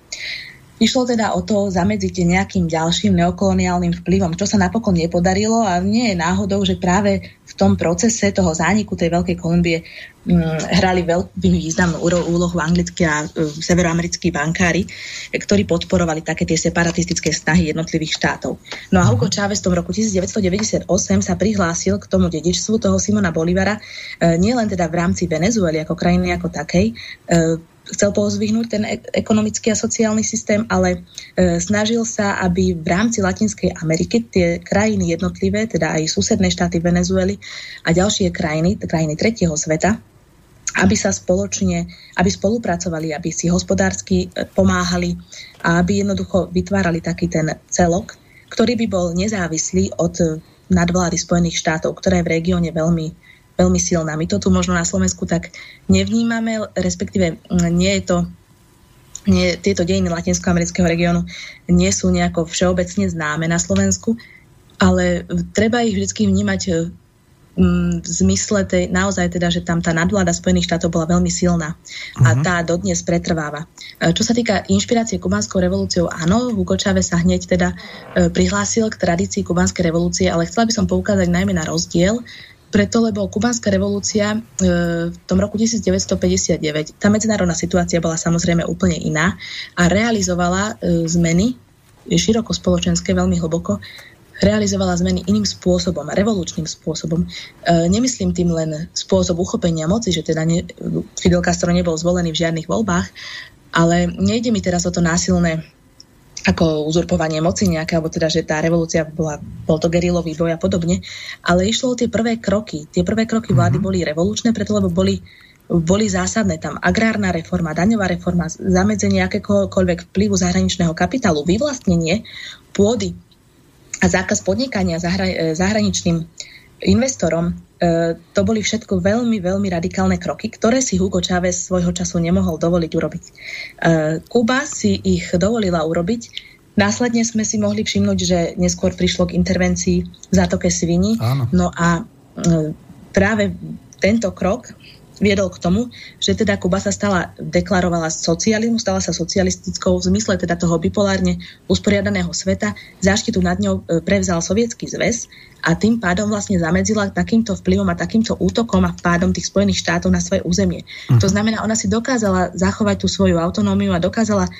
Išlo teda o to zamedziť nejakým ďalším neokoloniálnym vplyvom, čo sa napokon nepodarilo a nie je náhodou, že práve tom procese toho zániku tej Veľkej Kolumbie hm, hrali veľmi významnú úlohu anglickí a uh, severoamerickí bankári, ktorí podporovali také tie separatistické snahy jednotlivých štátov. No a Hugo Chávez v tom roku 1998 sa prihlásil k tomu dedičstvu toho Simona Bolivara, uh, nielen teda v rámci Venezuely ako krajiny ako takej, uh, chcel pozvihnúť ten e- ekonomický a sociálny systém, ale e, snažil sa, aby v rámci Latinskej Ameriky tie krajiny jednotlivé, teda aj susedné štáty Venezuely a ďalšie krajiny, krajiny tretieho sveta, aby sa spoločne, aby spolupracovali, aby si hospodársky e, pomáhali a aby jednoducho vytvárali taký ten celok, ktorý by bol nezávislý od nadvlády Spojených štátov, ktorá je v regióne veľmi veľmi silná. My to tu možno na Slovensku tak nevnímame, respektíve mm, nie je to nie, tieto dejiny latinskoamerického regiónu nie sú nejako všeobecne známe na Slovensku, ale treba ich vždy vnímať mm, v zmysle tej, naozaj teda, že tam tá nadvláda Spojených štátov bola veľmi silná uh-huh. a mhm. tá dodnes pretrváva. E, čo sa týka inšpirácie kubanskou revolúciou, áno, Hugo Chávez sa hneď teda e, prihlásil k tradícii kubanskej revolúcie, ale chcela by som poukázať najmä na rozdiel preto, lebo kubánska revolúcia e, v tom roku 1959, tá medzinárodná situácia bola samozrejme úplne iná a realizovala e, zmeny široko spoločenské, veľmi hlboko, realizovala zmeny iným spôsobom, revolučným spôsobom. E, nemyslím tým len spôsob uchopenia moci, že teda ne, Fidel Castro nebol zvolený v žiadnych voľbách, ale nejde mi teraz o to násilné ako uzurpovanie moci nejaké, alebo teda, že tá revolúcia bola, bol to gerilový boj a podobne, ale išlo o tie prvé kroky. Tie prvé kroky vlády mm-hmm. boli revolučné, preto lebo boli, boli zásadné tam agrárna reforma, daňová reforma, zamedzenie akékoľvek vplyvu zahraničného kapitálu, vyvlastnenie pôdy a zákaz podnikania zahra, zahraničným investorom to boli všetko veľmi, veľmi radikálne kroky, ktoré si Hugo Chávez svojho času nemohol dovoliť urobiť. E, Kuba si ich dovolila urobiť. Následne sme si mohli všimnúť, že neskôr prišlo k intervencii v zátoke Svini. Áno. No a e, práve tento krok viedol k tomu, že teda Kuba sa stala, deklarovala socializmu, stala sa socialistickou v zmysle teda toho bipolárne usporiadaného sveta. Záštitu nad ňou e, prevzal Sovietský zväz a tým pádom vlastne zamedzila takýmto vplyvom a takýmto útokom a pádom tých Spojených štátov na svoje územie. Uh-huh. To znamená, ona si dokázala zachovať tú svoju autonómiu a dokázala e,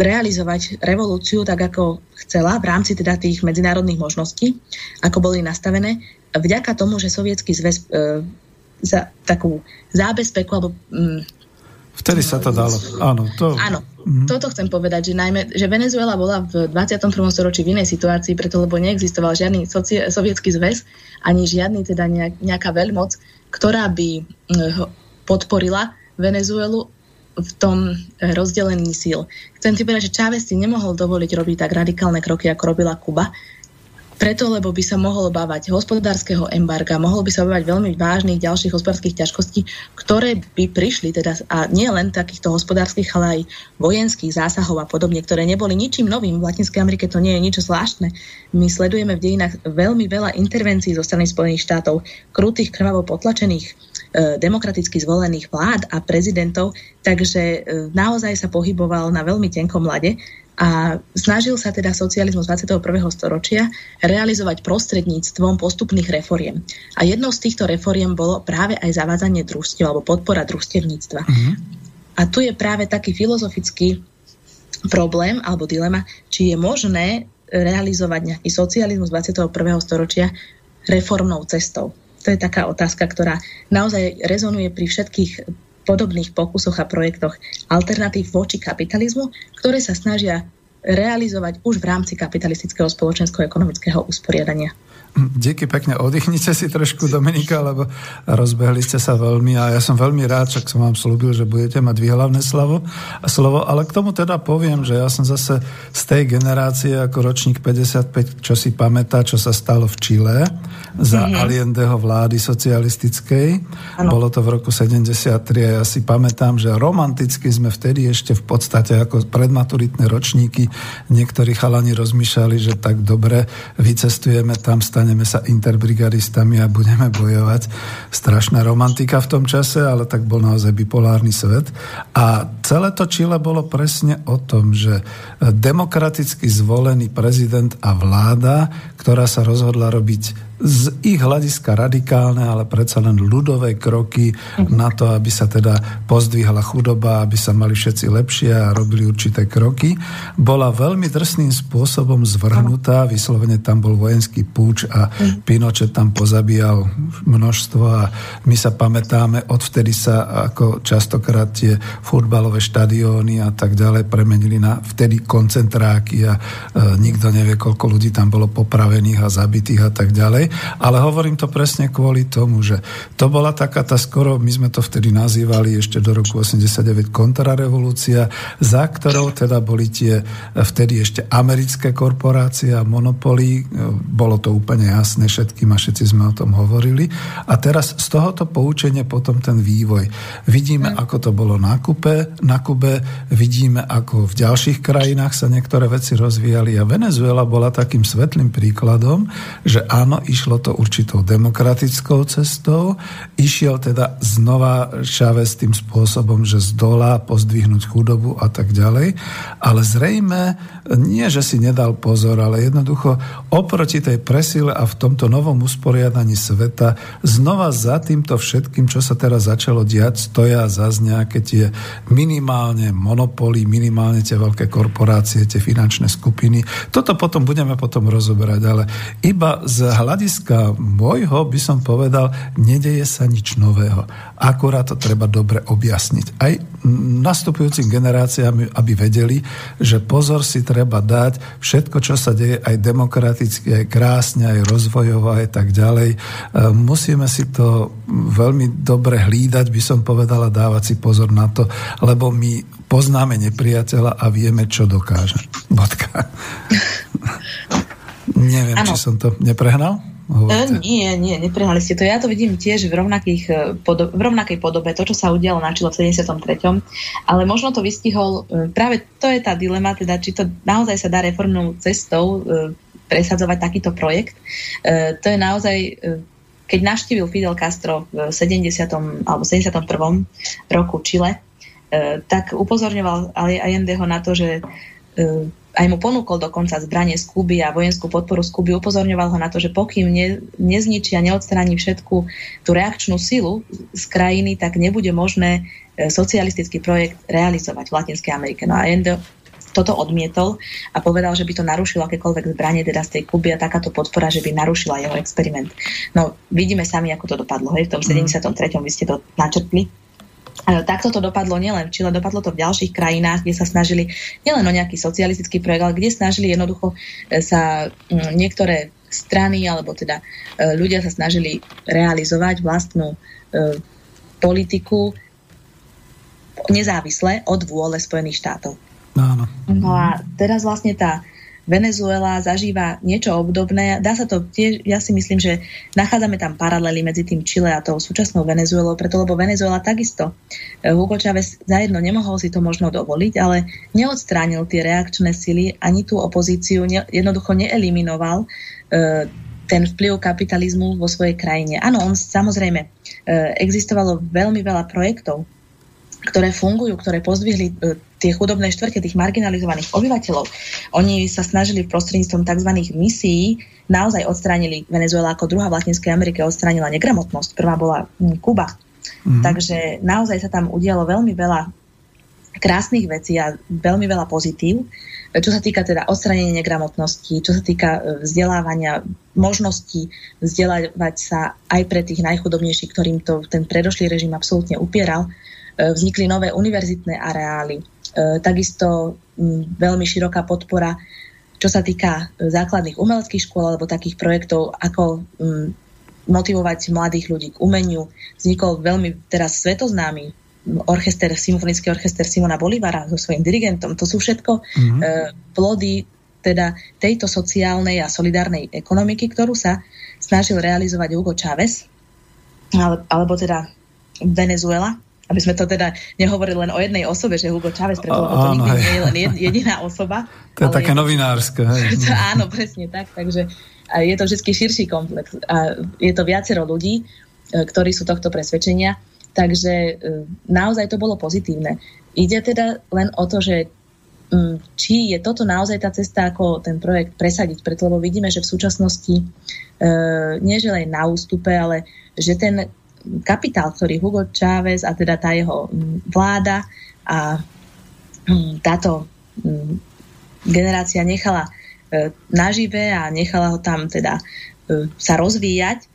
realizovať revolúciu tak, ako chcela v rámci teda tých medzinárodných možností, ako boli nastavené, vďaka tomu, že Sovietský zväz e, za takú zábezpeku alebo mm, Vtedy sa to dalo, áno. To... Áno, mm-hmm. toto chcem povedať, že najmä, že Venezuela bola v 21. storočí v inej situácii, preto lebo neexistoval žiadny soci- sovietský zväz, ani žiadny teda nejak, nejaká veľmoc, ktorá by mm, podporila Venezuelu v tom eh, rozdelení síl. Chcem ti povedať, že Chávez si nemohol dovoliť robiť tak radikálne kroky, ako robila Kuba, preto, lebo by sa mohol obávať hospodárskeho embarga, mohol by sa obávať veľmi vážnych ďalších hospodárskych ťažkostí, ktoré by prišli teda, a nie len takýchto hospodárskych, ale aj vojenských zásahov a podobne, ktoré neboli ničím novým. V Latinskej Amerike to nie je nič zvláštne. My sledujeme v dejinách veľmi veľa intervencií zo strany Spojených štátov, krutých, krvavo potlačených e, demokraticky zvolených vlád a prezidentov, takže e, naozaj sa pohyboval na veľmi tenkom lade a snažil sa teda socializmus 21. storočia realizovať prostredníctvom postupných reforiem. A jednou z týchto reforiem bolo práve aj zavádzanie družstiev alebo podpora družstevníctva. Mm-hmm. A tu je práve taký filozofický problém alebo dilema, či je možné realizovať nejaký socializmus 21. storočia reformnou cestou. To je taká otázka, ktorá naozaj rezonuje pri všetkých podobných pokusoch a projektoch alternatív voči kapitalizmu, ktoré sa snažia realizovať už v rámci kapitalistického spoločensko-ekonomického usporiadania. Díky pekne, oddychnite si trošku, Dominika, lebo rozbehli ste sa veľmi a ja som veľmi rád, čak som vám slúbil, že budete mať výhlavné slovo, slovo, ale k tomu teda poviem, že ja som zase z tej generácie ako ročník 55, čo si pamätá, čo sa stalo v Čile za mm-hmm. Allendeho vlády socialistickej. Ano. Bolo to v roku 73 a ja si pamätám, že romanticky sme vtedy ešte v podstate ako predmaturitné ročníky niektorí chalani rozmýšľali, že tak dobre vycestujeme tam, staneme sa interbrigadistami a budeme bojovať. Strašná romantika v tom čase, ale tak bol naozaj bipolárny svet. A celé to Čile bolo presne o tom, že demokraticky zvolený prezident a vláda, ktorá sa rozhodla robiť z ich hľadiska radikálne, ale predsa len ľudové kroky na to, aby sa teda pozdvihla chudoba, aby sa mali všetci lepšie a robili určité kroky, bola veľmi drsným spôsobom zvrhnutá, vyslovene tam bol vojenský púč a Pinochet tam pozabíjal množstvo a my sa pamätáme, odvtedy sa ako častokrát tie futbalové štadióny a tak ďalej premenili na vtedy koncentráky a e, nikto nevie, koľko ľudí tam bolo popravených a zabitých a tak ďalej ale hovorím to presne kvôli tomu, že to bola taká tá skoro, my sme to vtedy nazývali ešte do roku 89 kontrarevolúcia, za ktorou teda boli tie vtedy ešte americké korporácie a monopoly, bolo to úplne jasné všetkým a všetci sme o tom hovorili. A teraz z tohoto poučenia potom ten vývoj. Vidíme, ako to bolo na Kube, na Kube, vidíme, ako v ďalších krajinách sa niektoré veci rozvíjali a Venezuela bola takým svetlým príkladom, že áno, iš išlo to určitou demokratickou cestou. Išiel teda znova Chávez tým spôsobom, že z dola pozdvihnúť chudobu a tak ďalej. Ale zrejme nie, že si nedal pozor, ale jednoducho oproti tej presile a v tomto novom usporiadaní sveta znova za týmto všetkým, čo sa teraz začalo diať, stoja zase nejaké tie minimálne monopoly, minimálne tie veľké korporácie, tie finančné skupiny. Toto potom budeme potom rozoberať, ale iba z hľadiska hľadiska môjho by som povedal, nedeje sa nič nového. Akurát to treba dobre objasniť. Aj nastupujúcim generáciám, aby vedeli, že pozor si treba dať, všetko, čo sa deje aj demokraticky, aj krásne, aj rozvojovo, aj tak ďalej. E, musíme si to veľmi dobre hlídať, by som povedala, dávať si pozor na to, lebo my poznáme nepriateľa a vieme, čo dokáže. Bodka. <laughs> Neviem, ano. či som to neprehnal. E, nie, nie, neprehnali ste to. Ja to vidím tiež v, e, podo- v rovnakej podobe, to, čo sa udialo na Čile v 73. Ale možno to vystihol, e, práve to je tá dilema, teda, či to naozaj sa dá reformnou cestou presadzovať takýto projekt. To je naozaj, keď navštívil Fidel Castro v 70. alebo 71. roku Čile, tak upozorňoval Allendeho na to, že aj mu ponúkol dokonca zbranie z Kuby a vojenskú podporu z Kuby, upozorňoval ho na to, že pokým ne, nezničí a neodstraní všetku tú reakčnú silu z krajiny, tak nebude možné e, socialistický projekt realizovať v Latinskej Amerike. No a Endo toto odmietol a povedal, že by to narušilo akékoľvek zbranie teda z tej Kuby a takáto podpora, že by narušila jeho experiment. No vidíme sami, ako to dopadlo. Hej? V tom 73. vy ste to načrtli Takto to dopadlo nielen v Čile, dopadlo to v ďalších krajinách, kde sa snažili nielen o nejaký socialistický projekt, ale kde snažili jednoducho e, sa niektoré strany, alebo teda e, ľudia sa snažili realizovať vlastnú e, politiku nezávisle od vôle Spojených štátov. Áno. No a teraz vlastne tá Venezuela zažíva niečo obdobné. Dá sa to tiež, ja si myslím, že nachádzame tam paralely medzi tým Chile a tou súčasnou Venezuelou, preto lebo Venezuela takisto. Eh, Hugo Chávez zajedno nemohol si to možno dovoliť, ale neodstránil tie reakčné sily, ani tú opozíciu, ne, jednoducho neeliminoval e, ten vplyv kapitalizmu vo svojej krajine. Áno, on samozrejme, e, existovalo veľmi veľa projektov, ktoré fungujú, ktoré pozdvihli e, tie chudobné štvrte tých marginalizovaných obyvateľov. Oni sa snažili prostredníctvom tzv. misií naozaj odstránili Venezuela ako druhá v Latinskej Amerike odstránila negramotnosť. Prvá bola hm, Kuba. Mm. Takže naozaj sa tam udialo veľmi veľa krásnych vecí a veľmi veľa pozitív. Čo sa týka teda odstranenia negramotnosti, čo sa týka e, vzdelávania, možností vzdelávať sa aj pre tých najchudobnejších, ktorým to ten predošlý režim absolútne upieral, e, vznikli nové univerzitné areály, takisto veľmi široká podpora, čo sa týka e, základných umeleckých škôl alebo takých projektov, ako motivovať mladých ľudí k umeniu. Vznikol veľmi teraz svetoznámy orchester, symfonický orchester Simona Bolivara so svojím dirigentom. To sú všetko mm-hmm. plody teda tejto sociálnej a solidárnej ekonomiky, ktorú sa snažil realizovať Hugo Chávez, alebo teda Venezuela, aby sme to teda nehovorili len o jednej osobe, že Hugo Chávez, preto to nikdy nie je len jediná osoba. <laughs> To je také je novinárske. Hej. <laughs> To, áno, presne tak. Takže je to vždy širší komplex. A je to viacero ľudí, e, ktorí sú tohto presvedčenia. Takže e, naozaj to bolo pozitívne. Ide teda len o to, že či je toto naozaj tá cesta, ako ten projekt presadiť, preto lebo vidíme, že v súčasnosti e, nie že len na ústupe, ale že ten kapitál, ktorý Hugo Chávez a teda tá jeho mm, vláda a mm, táto mm, generácia nechala e, nažive a nechala ho tam teda e, sa rozvíjať,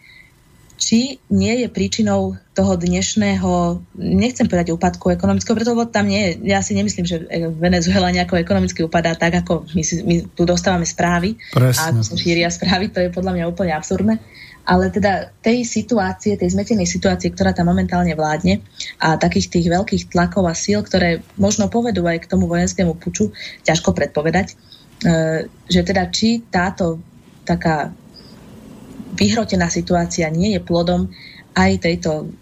či nie je príčinou toho dnešného, nechcem povedať úpadku ekonomického, preto lebo tam nie je, ja si nemyslím, že Venezuela nejako ekonomicky upadá tak, ako my, si, my tu dostávame správy. Presne. a ako sa šíria správy, to je podľa mňa úplne absurdné ale teda tej situácie, tej zmetenej situácie, ktorá tam momentálne vládne a takých tých veľkých tlakov a síl, ktoré možno povedú aj k tomu vojenskému puču, ťažko predpovedať, e, že teda či táto taká vyhrotená situácia nie je plodom aj tejto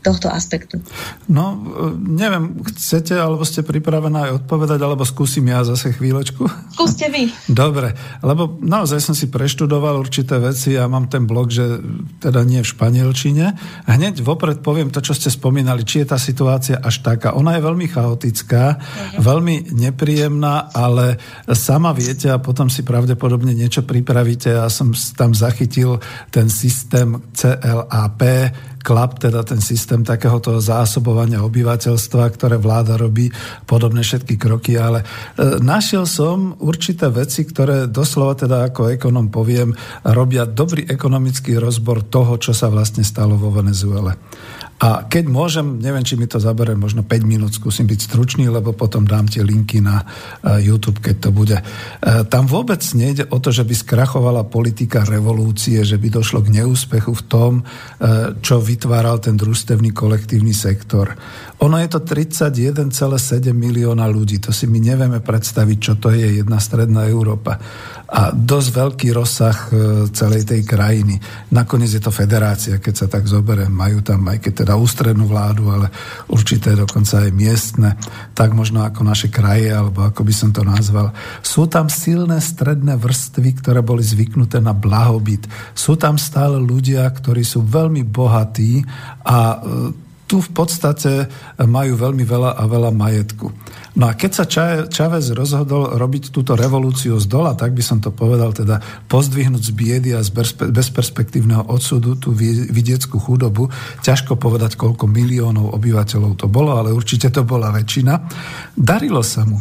tohto aspektu? No, neviem, chcete, alebo ste pripravená aj odpovedať, alebo skúsim ja zase chvíľočku? Skúste vy. <laughs> Dobre, lebo naozaj som si preštudoval určité veci a mám ten blog, že teda nie v španielčine. Hneď vopred poviem to, čo ste spomínali, či je tá situácia až taká. Ona je veľmi chaotická, uh-huh. veľmi nepríjemná, ale sama viete a potom si pravdepodobne niečo pripravíte. Ja som tam zachytil ten systém CLAP, klap, teda ten systém takéhoto zásobovania obyvateľstva, ktoré vláda robí, podobné všetky kroky, ale e, našiel som určité veci, ktoré doslova teda ako ekonom poviem, robia dobrý ekonomický rozbor toho, čo sa vlastne stalo vo Venezuele. A keď môžem, neviem, či mi to zabere možno 5 minút, skúsim byť stručný, lebo potom dám tie linky na e, YouTube, keď to bude. E, tam vôbec nejde o to, že by skrachovala politika revolúcie, že by došlo k neúspechu v tom, e, čo vytváral ten družstevný kolektívny sektor. Ono je to 31,7 milióna ľudí. To si my nevieme predstaviť, čo to je jedna stredná Európa a dosť veľký rozsah e, celej tej krajiny. Nakoniec je to federácia, keď sa tak zoberie. Majú tam aj keď teda ústrednú vládu, ale určité dokonca aj miestne, tak možno ako naše kraje, alebo ako by som to nazval. Sú tam silné stredné vrstvy, ktoré boli zvyknuté na blahobyt. Sú tam stále ľudia, ktorí sú veľmi bohatí a e, tu v podstate majú veľmi veľa a veľa majetku. No a keď sa Čavez rozhodol robiť túto revolúciu z dola, tak by som to povedal, teda pozdvihnúť z biedy a z bezperspektívneho odsudu tú vidieckú chudobu, ťažko povedať, koľko miliónov obyvateľov to bolo, ale určite to bola väčšina, darilo sa mu.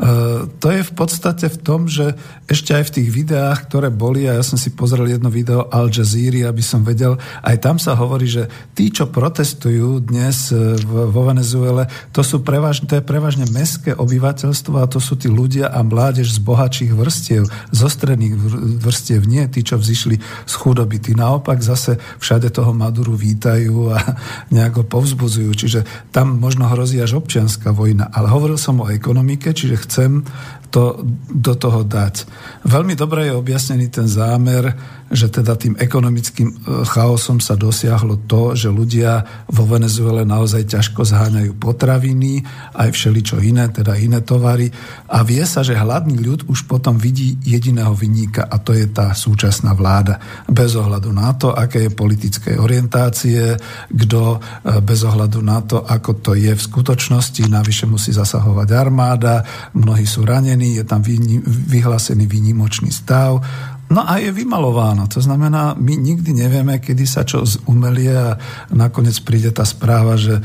E, to je v podstate v tom, že ešte aj v tých videách, ktoré boli, a ja som si pozrel jedno video Al Jazeera, aby som vedel, aj tam sa hovorí, že tí, čo protestujú dnes e, vo Venezuele, to, sú prevažne, to je prevažne mestské obyvateľstvo a to sú tí ľudia a mládež z bohatších vrstiev, zo stredných vrstiev, nie tí, čo vzýšli z chudoby. Tí naopak zase všade toho Maduru vítajú a <laughs> nejako povzbudzujú. Čiže tam možno hrozí až občianská vojna. Ale hovoril som o ekonomike, čiže chcem to do toho dať. Veľmi dobre je objasnený ten zámer, že teda tým ekonomickým e, chaosom sa dosiahlo to, že ľudia vo Venezuele naozaj ťažko zháňajú potraviny, aj všeličo iné, teda iné tovary. A vie sa, že hladný ľud už potom vidí jediného vyníka a to je tá súčasná vláda. Bez ohľadu na to, aké je politické orientácie, kto e, bez ohľadu na to, ako to je v skutočnosti, navyše musí zasahovať armáda, mnohí sú ranení, je tam vyhlásený výnimočný stav, No a je vymalováno. To znamená, my nikdy nevieme, kedy sa čo umelie a nakoniec príde tá správa, že e,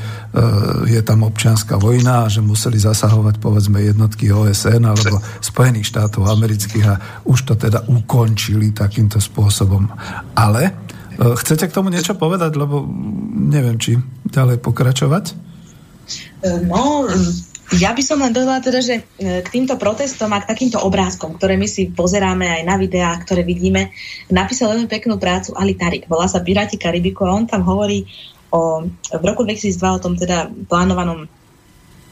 je tam občianská vojna a že museli zasahovať povedzme jednotky OSN alebo Spojených štátov amerických a už to teda ukončili takýmto spôsobom. Ale e, chcete k tomu niečo povedať, lebo neviem, či ďalej pokračovať? No, ja by som len dodala teda, že e, k týmto protestom a k takýmto obrázkom, ktoré my si pozeráme aj na videách, ktoré vidíme, napísal veľmi peknú prácu Ali Tarik. Volá sa Piráti Karibiku a on tam hovorí o, v roku 2002 o tom teda plánovanom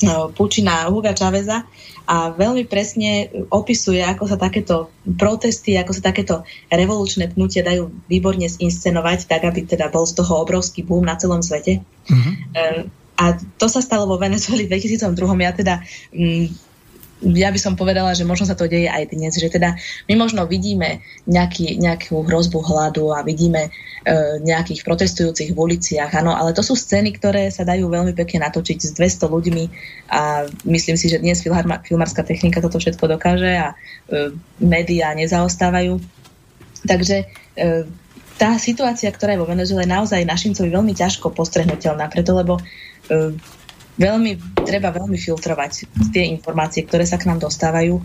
no, puči na Huga Čaveza a veľmi presne opisuje, ako sa takéto protesty, ako sa takéto revolučné pnutie dajú výborne zinscenovať, tak aby teda bol z toho obrovský boom na celom svete. Mm-hmm. A to sa stalo vo Venezueli v 2002. Ja teda mm, ja by som povedala, že možno sa to deje aj dnes, že teda my možno vidíme nejaký, nejakú hrozbu hladu a vidíme e, nejakých protestujúcich v uliciach, áno, ale to sú scény, ktoré sa dajú veľmi pekne natočiť s 200 ľuďmi a myslím si, že dnes filmárska technika toto všetko dokáže a e, médiá nezaostávajú. Takže e, tá situácia, ktorá je vo Venezuele, naozaj našimcovi veľmi ťažko postrehnutelná, preto lebo veľmi, treba veľmi filtrovať tie informácie, ktoré sa k nám dostávajú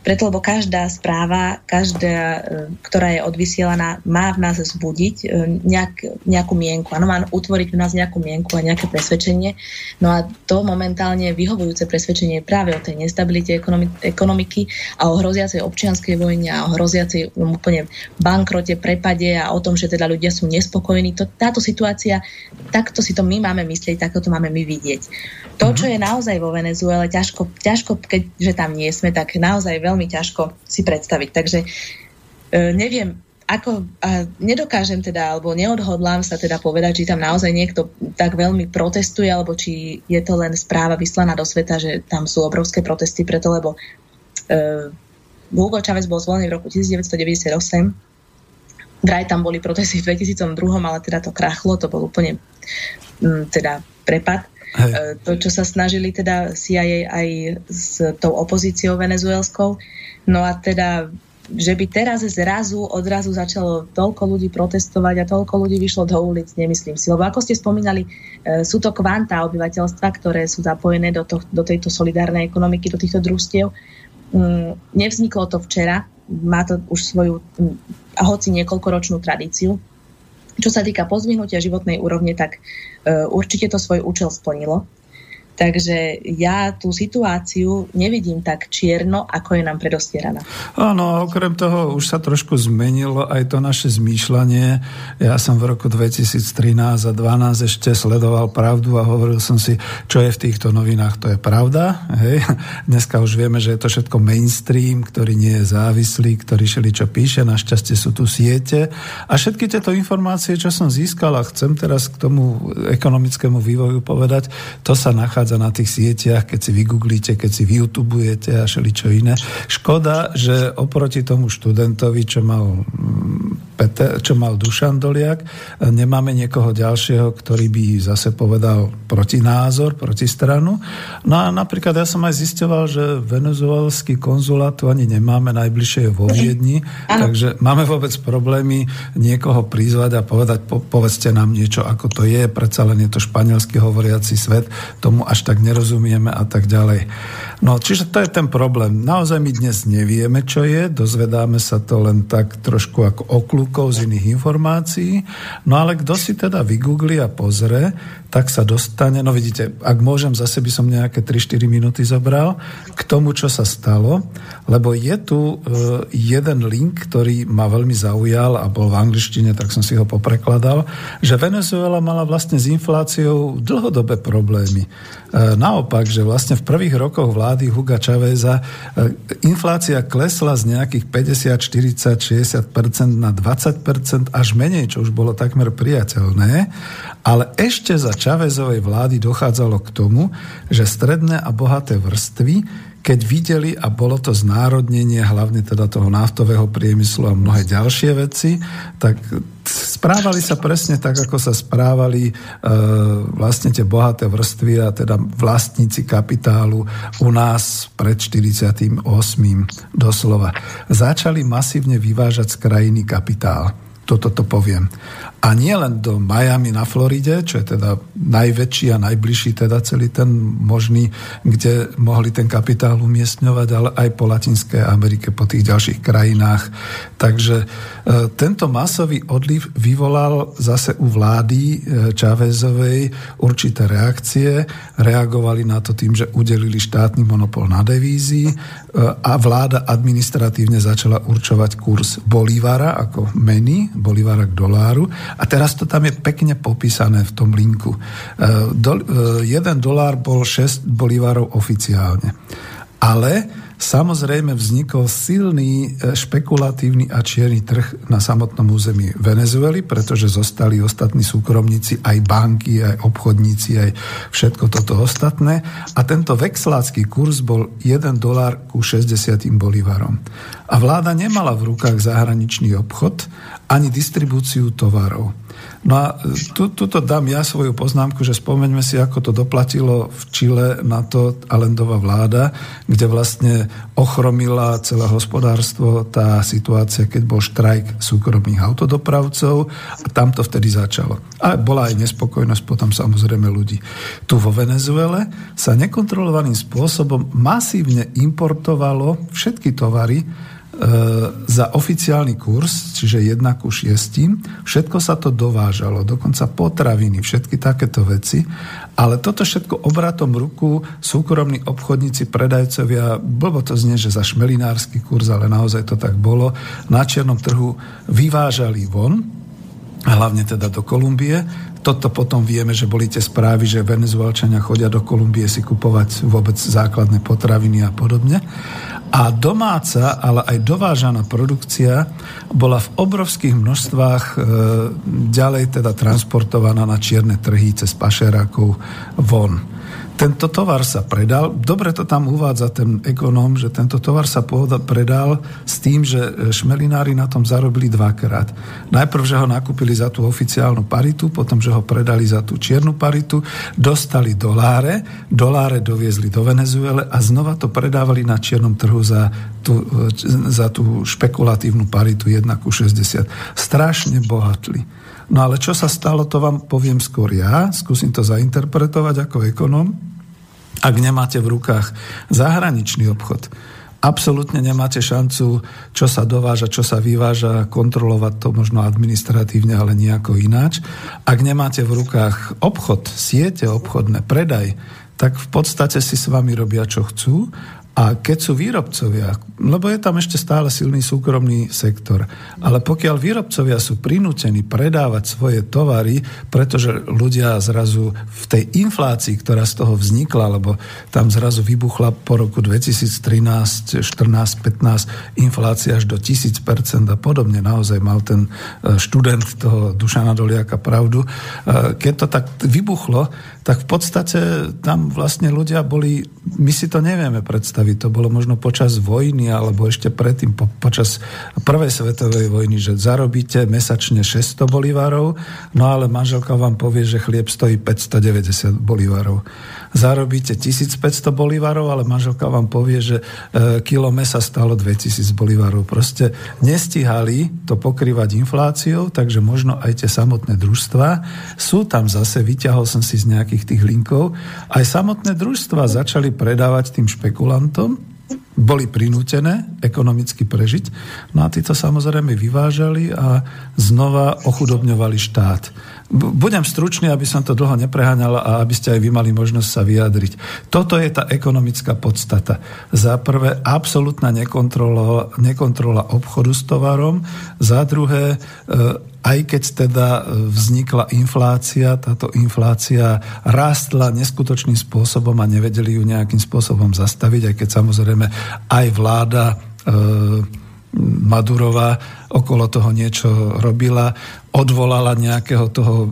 preto, lebo každá správa, každá, e, ktorá je odvysielaná, má v nás vzbudiť e, nejak, nejakú mienku. Áno, má utvoriť v nás nejakú mienku a nejaké presvedčenie. No a to momentálne vyhovujúce presvedčenie je práve o tej nestabilite ekonomi- ekonomiky a o hroziacej občianskej vojne a o hroziacej úplne bankrote, prepade a o tom, že teda ľudia sú nespokojní. To, táto situácia, takto si to my máme myslieť, takto to máme my vidieť. To, čo mhm. je naozaj vo Venezuele, ťažko, ťažko keďže tam nie sme, tak naozaj veľmi veľmi ťažko si predstaviť. Takže e, neviem, ako, a nedokážem teda, alebo neodhodlám sa teda povedať, či tam naozaj niekto tak veľmi protestuje, alebo či je to len správa vyslaná do sveta, že tam sú obrovské protesty, preto lebo uh, Hugo Chávez bol zvolený v roku 1998, vraj tam boli protesty v 2002, ale teda to krachlo, to bol úplne um, teda prepad. Hej. E, to, čo sa snažili teda CIA aj s tou opozíciou venezuelskou. No a teda že by teraz zrazu, odrazu začalo toľko ľudí protestovať a toľko ľudí vyšlo do ulic, nemyslím si. Lebo ako ste spomínali, e, sú to kvanta obyvateľstva, ktoré sú zapojené do, to, do tejto solidárnej ekonomiky, do týchto družstiev. Mm, nevzniklo to včera, má to už svoju, a hoci niekoľkoročnú tradíciu. Čo sa týka pozvihnutia životnej úrovne, tak uh, určite to svoj účel splnilo. Takže ja tú situáciu nevidím tak čierno, ako je nám predostieraná. Áno, okrem toho už sa trošku zmenilo aj to naše zmýšľanie. Ja som v roku 2013 a 2012 ešte sledoval pravdu a hovoril som si, čo je v týchto novinách, to je pravda. Hej. Dneska už vieme, že je to všetko mainstream, ktorý nie je závislý, ktorý šeli čo píše, našťastie sú tu siete. A všetky tieto informácie, čo som získal a chcem teraz k tomu ekonomickému vývoju povedať, to sa nachádza nachádza na tých sieťach, keď si vygooglíte, keď si vyutubujete a čo iné. Škoda, že oproti tomu študentovi, čo mal, mm, Peter, čo mal Dušan Doliak, nemáme niekoho ďalšieho, ktorý by zase povedal protinázor, protistranu. No a napríklad ja som aj zistoval, že venezuelský konzulát tu ani nemáme, najbližšie je vo Viedni, takže máme vôbec problémy niekoho prizvať a povedať, po, povedzte nám niečo, ako to je, predsa len je to španielsky hovoriaci svet, tomu až tak nerozumieme a tak ďalej. No, čiže to je ten problém. Naozaj my dnes nevieme, čo je, dozvedáme sa to len tak trošku ako oklukov z iných informácií, no ale kto si teda vygoogli a pozrie, tak sa dostane, no vidíte, ak môžem, zase by som nejaké 3-4 minúty zobral k tomu, čo sa stalo, lebo je tu e, jeden link, ktorý ma veľmi zaujal a bol v angličtine, tak som si ho poprekladal, že Venezuela mala vlastne s infláciou dlhodobé problémy. E, naopak, že vlastne v prvých rokoch vlády Huga Chaveza e, inflácia klesla z nejakých 50, 40, 60% na 20% až menej, čo už bolo takmer priateľné. Ale ešte za Čavezovej vlády dochádzalo k tomu, že stredné a bohaté vrstvy, keď videli, a bolo to znárodnenie hlavne teda toho naftového priemyslu a mnohé ďalšie veci, tak správali sa presne tak, ako sa správali e, vlastne tie bohaté vrstvy a teda vlastníci kapitálu u nás pred 48. doslova. Začali masívne vyvážať z krajiny kapitál toto to poviem. A nie len do Miami na Floride, čo je teda najväčší a najbližší teda celý ten možný, kde mohli ten kapitál umiestňovať, ale aj po Latinskej Amerike, po tých ďalších krajinách. Takže e, tento masový odliv vyvolal zase u vlády e, Čavezovej určité reakcie. Reagovali na to tým, že udelili štátny monopol na devízy e, a vláda administratívne začala určovať kurz Bolívara ako meny, Bolívara k doláru. A teraz to tam je pekne popísané v tom linku. 1 e, dolár bol 6 bolívárov oficiálne. Ale Samozrejme vznikol silný e, špekulatívny a čierny trh na samotnom území Venezuely, pretože zostali ostatní súkromníci, aj banky, aj obchodníci, aj všetko toto ostatné. A tento vexlácky kurz bol 1 dolár ku 60 bolívarom. A vláda nemala v rukách zahraničný obchod ani distribúciu tovarov. No a tu, tuto dám ja svoju poznámku, že spomeňme si, ako to doplatilo v Čile na to Alendová vláda, kde vlastne ochromila celé hospodárstvo tá situácia, keď bol štrajk súkromných autodopravcov a tam to vtedy začalo. A bola aj nespokojnosť potom samozrejme ľudí. Tu vo Venezuele sa nekontrolovaným spôsobom masívne importovalo všetky tovary, za oficiálny kurz, čiže 1 ku 6, všetko sa to dovážalo, dokonca potraviny, všetky takéto veci, ale toto všetko obratom ruku súkromní obchodníci, predajcovia, blbo to znie, že za šmelinársky kurz, ale naozaj to tak bolo, na čiernom trhu vyvážali von, hlavne teda do Kolumbie. Toto potom vieme, že boli tie správy, že venezuelčania chodia do Kolumbie si kupovať vôbec základné potraviny a podobne. A domáca, ale aj dovážaná produkcia bola v obrovských množstvách e, ďalej teda transportovaná na čierne trhy cez pašerákov von. Tento tovar sa predal, dobre to tam uvádza ten ekonóm, že tento tovar sa predal s tým, že e, šmelinári na tom zarobili dvakrát. Najprv, že ho nakúpili za tú oficiálnu paritu, potom, že ho predali za tú čiernu paritu, dostali doláre, doláre doviezli do Venezuele a znova to predávali na čiernom trhu za tú, e, za tú špekulatívnu paritu 1 ku 60. Strašne bohatli. No ale čo sa stalo, to vám poviem skôr ja. Skúsim to zainterpretovať ako ekonom ak nemáte v rukách zahraničný obchod absolútne nemáte šancu, čo sa dováža, čo sa vyváža, kontrolovať to možno administratívne, ale nejako ináč. Ak nemáte v rukách obchod, siete obchodné, predaj, tak v podstate si s vami robia, čo chcú a keď sú výrobcovia, lebo je tam ešte stále silný súkromný sektor, ale pokiaľ výrobcovia sú prinútení predávať svoje tovary, pretože ľudia zrazu v tej inflácii, ktorá z toho vznikla, lebo tam zrazu vybuchla po roku 2013, 14, 15 inflácia až do 1000% a podobne, naozaj mal ten e, študent toho Dušana Doliaka pravdu. E, keď to tak vybuchlo, tak v podstate tam vlastne ľudia boli, my si to nevieme predstaviť, to bolo možno počas vojny alebo ešte predtým, po, počas prvej svetovej vojny, že zarobíte mesačne 600 bolivárov, no ale manželka vám povie, že chlieb stojí 590 bolivárov zarobíte 1500 bolívarov, ale manželka vám povie, že e, kilo mesa stalo 2000 bolívarov. Proste nestihali to pokrývať infláciou, takže možno aj tie samotné družstva. Sú tam zase, vyťahol som si z nejakých tých linkov, aj samotné družstva začali predávať tým špekulantom, boli prinútené ekonomicky prežiť, no a tí to samozrejme vyvážali a znova ochudobňovali štát. Budem stručný, aby som to dlho nepreháňal a aby ste aj vy mali možnosť sa vyjadriť. Toto je tá ekonomická podstata. Za prvé, absolútna nekontrola, nekontrola obchodu s tovarom. Za druhé, e, aj keď teda vznikla inflácia, táto inflácia rástla neskutočným spôsobom a nevedeli ju nejakým spôsobom zastaviť, aj keď samozrejme aj vláda e, Madurová okolo toho niečo robila, odvolala nejakého toho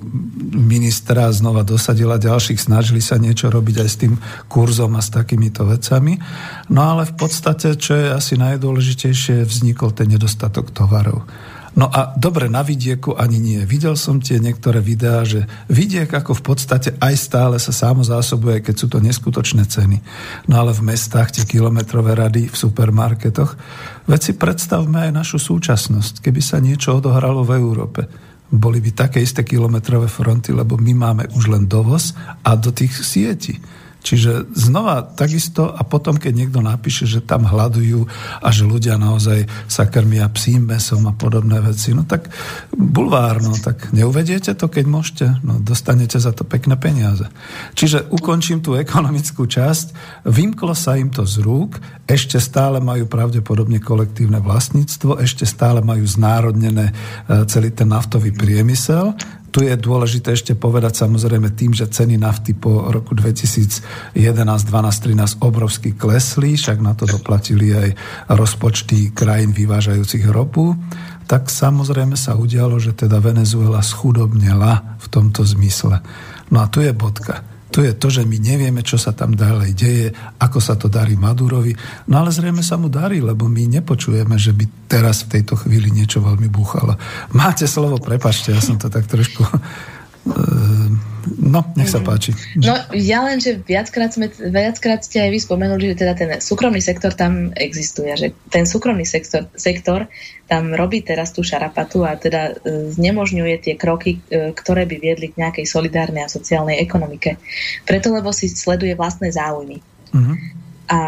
ministra, znova dosadila ďalších, snažili sa niečo robiť aj s tým kurzom a s takýmito vecami. No ale v podstate, čo je asi najdôležitejšie, vznikol ten nedostatok tovarov. No a dobre, na vidieku ani nie. Videl som tie niektoré videá, že vidiek ako v podstate aj stále sa samozásobuje, keď sú to neskutočné ceny. No ale v mestách tie kilometrové rady v supermarketoch. Veď si predstavme aj našu súčasnosť, keby sa niečo odohralo v Európe. Boli by také isté kilometrové fronty, lebo my máme už len dovoz a do tých sietí. Čiže znova takisto a potom, keď niekto napíše, že tam hľadujú a že ľudia naozaj sa krmia psím mesom a podobné veci, no tak bulvárno, tak neuvediete to, keď môžete, no dostanete za to pekné peniaze. Čiže ukončím tú ekonomickú časť, vymklo sa im to z rúk, ešte stále majú pravdepodobne kolektívne vlastníctvo, ešte stále majú znárodnené e, celý ten naftový priemysel, tu je dôležité ešte povedať samozrejme tým, že ceny nafty po roku 2011, 12, 13 obrovsky klesli, však na to doplatili aj rozpočty krajín vyvážajúcich ropu, tak samozrejme sa udialo, že teda Venezuela schudobnela v tomto zmysle. No a tu je bodka to je to, že my nevieme, čo sa tam ďalej deje, ako sa to darí Madurovi. No ale zrejme sa mu darí, lebo my nepočujeme, že by teraz v tejto chvíli niečo veľmi búchalo. Máte slovo, prepašte, ja som to tak trošku <laughs> Ehm, no, nech sa páči. No, ja len, že viackrát, sme, viackrát ste aj vy spomenuli, že teda ten súkromný sektor tam existuje, že ten súkromný sektor, sektor tam robí teraz tú šarapatu a teda e, znemožňuje tie kroky, e, ktoré by viedli k nejakej solidárnej a sociálnej ekonomike. Preto, lebo si sleduje vlastné záujmy. Uh-huh. A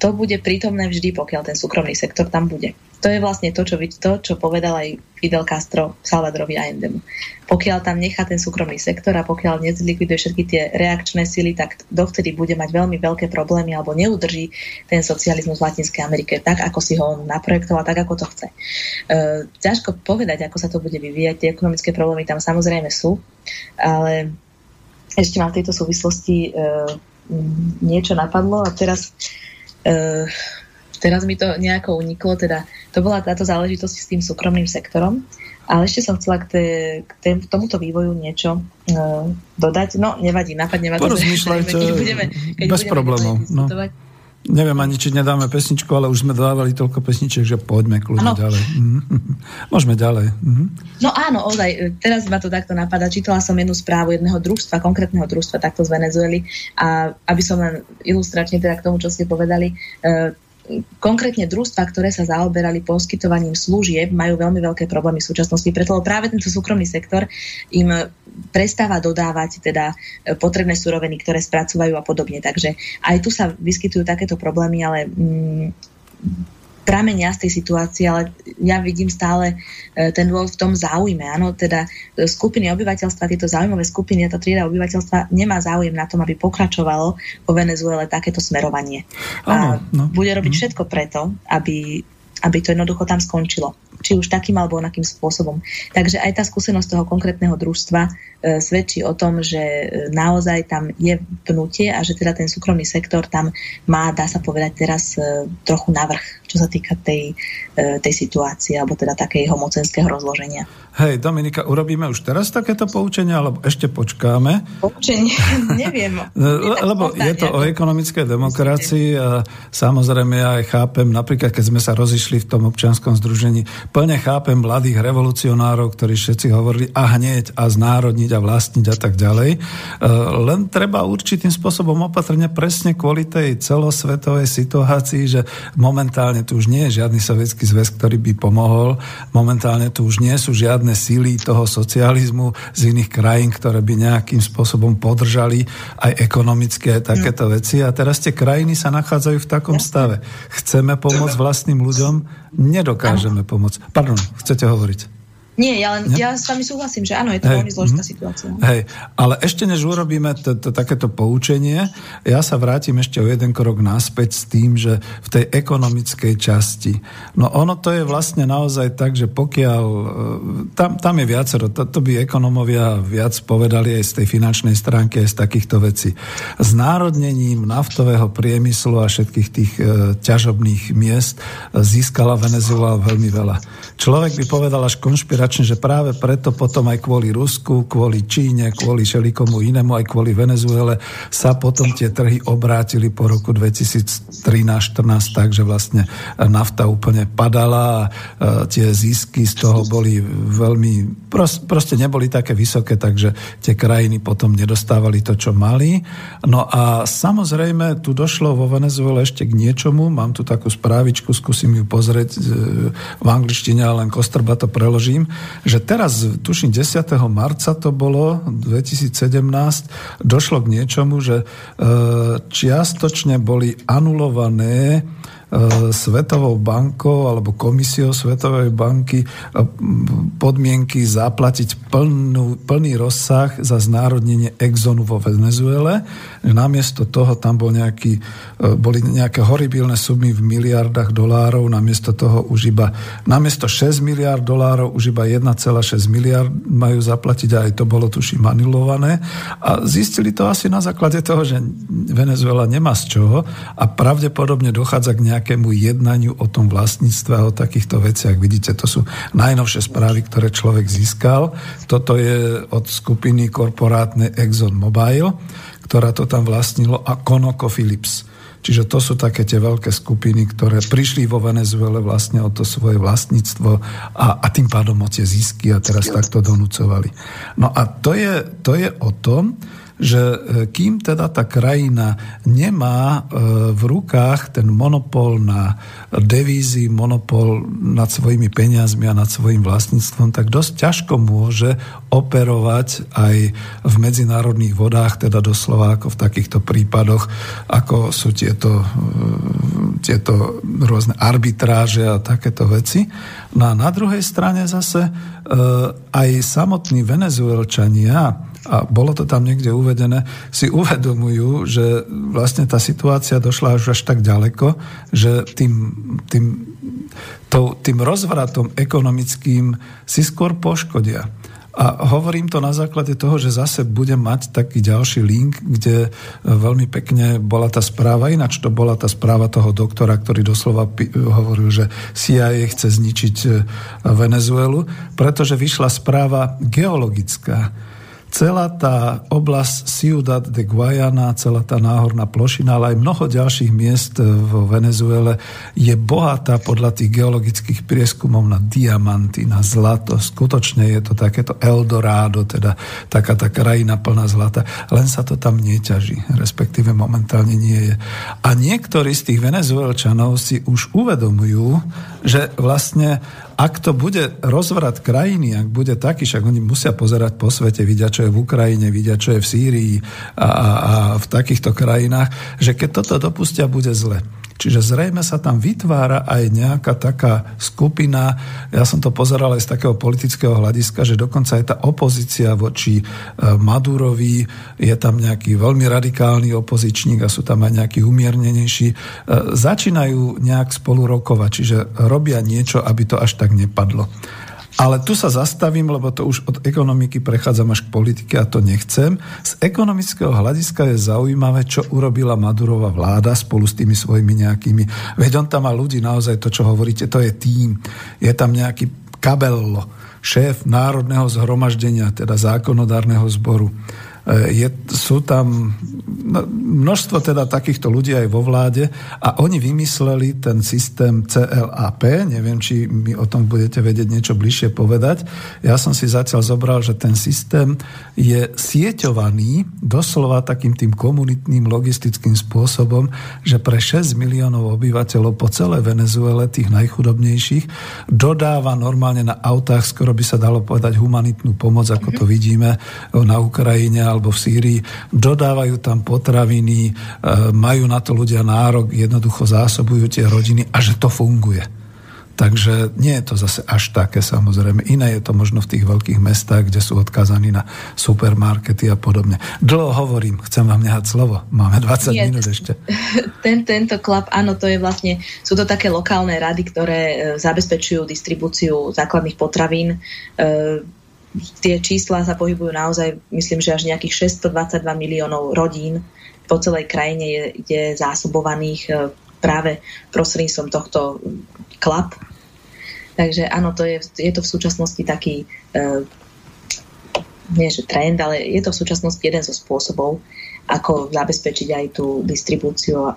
to bude prítomné vždy, pokiaľ ten súkromný sektor tam bude. To je vlastne to, čo, to, čo povedal aj Fidel Castro Salvadorovi Allendemu. Pokiaľ tam nechá ten súkromný sektor a pokiaľ nezlikviduje všetky tie reakčné sily, tak dovtedy bude mať veľmi veľké problémy alebo neudrží ten socializmus v Latinskej Amerike tak, ako si ho on naprojektoval, tak, ako to chce. E, ťažko povedať, ako sa to bude vyvíjať. Tie ekonomické problémy tam samozrejme sú, ale ešte mám v tejto súvislosti e, niečo napadlo a teraz e, teraz mi to nejako uniklo, teda to bola táto záležitosť s tým súkromným sektorom, ale ešte som chcela k, té, k té, tomuto vývoju niečo uh, dodať. No, nevadí, napadne ma to, Porozmýšľajte, keď budeme, keď bez budeme problémov. No. Neviem ani, či nedáme pesničku, ale už sme dávali toľko pesničiek, že poďme kľudne ďalej. Mhm. Môžeme ďalej. Mhm. No áno, ozaj, teraz ma to takto napadá. Čítala som jednu správu jedného družstva, konkrétneho družstva, takto z Venezuely. A aby som len ilustračne teda k tomu, čo ste povedali, uh, konkrétne družstva, ktoré sa zaoberali poskytovaním služieb, majú veľmi veľké problémy v súčasnosti, preto práve tento súkromný sektor im prestáva dodávať teda e, potrebné suroviny, ktoré spracovajú a podobne. Takže aj tu sa vyskytujú takéto problémy, ale mm, pramenia z tej situácie, ale ja vidím stále e, ten dôvod v tom záujme. Áno, teda e, skupiny obyvateľstva, tieto zaujímavé skupiny, tá trieda obyvateľstva nemá záujem na tom, aby pokračovalo po Venezuele takéto smerovanie. Áno, no. Bude robiť všetko preto, aby, aby to jednoducho tam skončilo či už takým alebo onakým spôsobom. Takže aj tá skúsenosť toho konkrétneho družstva e, svedčí o tom, že e, naozaj tam je pnutie a že teda ten súkromný sektor tam má, dá sa povedať teraz, e, trochu navrh, čo sa týka tej, e, tej situácie alebo teda takého mocenského rozloženia. Hej, Dominika, urobíme už teraz takéto poučenie, alebo ešte počkáme? Poučenie? <laughs> Neviem. <laughs> Le, lebo je to o ekonomickej demokracii a samozrejme ja aj chápem, napríklad keď sme sa rozišli v tom občianskom združení, plne chápem mladých revolucionárov, ktorí všetci hovorili a hneď a znárodniť a vlastniť a tak ďalej. E, len treba určitým spôsobom opatrne presne kvôli tej celosvetovej situácii, že momentálne tu už nie je žiadny sovietský zväz, ktorý by pomohol. Momentálne tu už nie sú žiadne síly toho socializmu z iných krajín, ktoré by nejakým spôsobom podržali aj ekonomické aj takéto veci. A teraz tie krajiny sa nachádzajú v takom stave. Chceme pomôcť vlastným ľuďom, nedokážeme pomôcť. Pardon, chcete hovoriť? Nie, ja, len, ja s vami súhlasím, že áno, je to Hej, veľmi zložitá mm, situácia. Hej, ale ešte než urobíme t- t- takéto poučenie, ja sa vrátim ešte o jeden krok naspäť s tým, že v tej ekonomickej časti, no ono to je vlastne naozaj tak, že pokiaľ, e, tam, tam je viacero, to, to by ekonomovia viac povedali aj z tej finančnej stránky, aj z takýchto vecí. S národnením naftového priemyslu a všetkých tých e, ťažobných miest získala Venezuela veľmi veľa. Človek by povedal až konšpiračný jednoznačne, že práve preto potom aj kvôli Rusku, kvôli Číne, kvôli šelikomu inému, aj kvôli Venezuele sa potom tie trhy obrátili po roku 2013-14 tak, že vlastne nafta úplne padala a tie zisky z toho boli veľmi, proste neboli také vysoké, takže tie krajiny potom nedostávali to, čo mali. No a samozrejme, tu došlo vo Venezuele ešte k niečomu, mám tu takú správičku, skúsim ju pozrieť e, v angličtine, ale len kostrba to preložím že teraz, tuším 10. marca to bolo, 2017, došlo k niečomu, že e, čiastočne boli anulované Svetovou bankou alebo komisiou Svetovej banky e, podmienky zaplatiť plnú, plný rozsah za znárodnenie Exxonu vo Venezuele. Namiesto toho tam bol nejaký, e, boli nejaké horibilné sumy v miliardách dolárov, namiesto toho už iba, namiesto 6 miliard dolárov už iba 1,6 miliard majú zaplatiť a aj to bolo tuším manilované. A zistili to asi na základe toho, že Venezuela nemá z čoho a pravdepodobne dochádza k nejakým nejakému jednaniu o tom vlastníctve a o takýchto veciach. Vidíte, to sú najnovšie správy, ktoré človek získal. Toto je od skupiny korporátnej Exxon Mobil, ktorá to tam vlastnilo a Conoco Philips. Čiže to sú také tie veľké skupiny, ktoré prišli vo Venezuele vlastne o to svoje vlastníctvo a, a tým pádom o tie zisky a teraz takto donúcovali. No a to je, to je o tom, že e, kým teda tá krajina nemá e, v rukách ten monopol na devízy, monopol nad svojimi peniazmi a nad svojim vlastníctvom, tak dosť ťažko môže operovať aj v medzinárodných vodách, teda doslova ako v takýchto prípadoch, ako sú tieto, e, tieto rôzne arbitráže a takéto veci. No a na druhej strane zase aj samotní venezuelčania a bolo to tam niekde uvedené, si uvedomujú, že vlastne tá situácia došla až až tak ďaleko, že tým, tým, to, tým rozvratom ekonomickým si skôr poškodia. A hovorím to na základe toho, že zase budem mať taký ďalší link, kde veľmi pekne bola tá správa, ináč to bola tá správa toho doktora, ktorý doslova hovoril, že CIA chce zničiť Venezuelu, pretože vyšla správa geologická, celá tá oblasť Ciudad de Guayana, celá tá náhorná plošina, ale aj mnoho ďalších miest v Venezuele je bohatá podľa tých geologických prieskumov na diamanty, na zlato. Skutočne je to takéto Eldorado, teda taká tá krajina plná zlata. Len sa to tam neťaží, respektíve momentálne nie je. A niektorí z tých venezuelčanov si už uvedomujú, že vlastne ak to bude rozvrat krajiny, ak bude taký, však oni musia pozerať po svete, vidia, čo je v Ukrajine, vidia, čo je v Sýrii a, a, a v takýchto krajinách, že keď toto dopustia, bude zle. Čiže zrejme sa tam vytvára aj nejaká taká skupina, ja som to pozeral aj z takého politického hľadiska, že dokonca je tá opozícia voči e, Madurovi, je tam nejaký veľmi radikálny opozičník a sú tam aj nejakí umiernenejší. E, začínajú nejak spolu rokovať, čiže robia niečo, aby to až tak nepadlo. Ale tu sa zastavím, lebo to už od ekonomiky prechádzam až k politike a to nechcem. Z ekonomického hľadiska je zaujímavé, čo urobila Madurová vláda spolu s tými svojimi nejakými... Veď on tam má ľudí, naozaj to, čo hovoríte, to je tým. Je tam nejaký kabello, šéf Národného zhromaždenia, teda zákonodárneho zboru je, sú tam no, množstvo teda takýchto ľudí aj vo vláde a oni vymysleli ten systém CLAP, neviem, či mi o tom budete vedieť niečo bližšie povedať. Ja som si zatiaľ zobral, že ten systém je sieťovaný doslova takým tým komunitným logistickým spôsobom, že pre 6 miliónov obyvateľov po celej Venezuele, tých najchudobnejších, dodáva normálne na autách, skoro by sa dalo povedať humanitnú pomoc, ako to vidíme na Ukrajine alebo v Sýrii, dodávajú tam potraviny, e, majú na to ľudia nárok, jednoducho zásobujú tie rodiny a že to funguje. Takže nie je to zase až také samozrejme. Iné je to možno v tých veľkých mestách, kde sú odkázaní na supermarkety a podobne. Dlho hovorím, chcem vám nehať slovo. Máme 20 nie, minút ešte. <laughs> Ten, tento klub, áno, to je vlastne, sú to také lokálne rady, ktoré e, zabezpečujú distribúciu základných potravín e, tie čísla sa pohybujú naozaj, myslím, že až nejakých 622 miliónov rodín po celej krajine je, je zásobovaných e, práve prostredníctvom tohto klap. Takže áno, to je, je to v súčasnosti taký uh, nie že trend, ale je to v súčasnosti jeden zo spôsobov, ako zabezpečiť aj tú distribúciu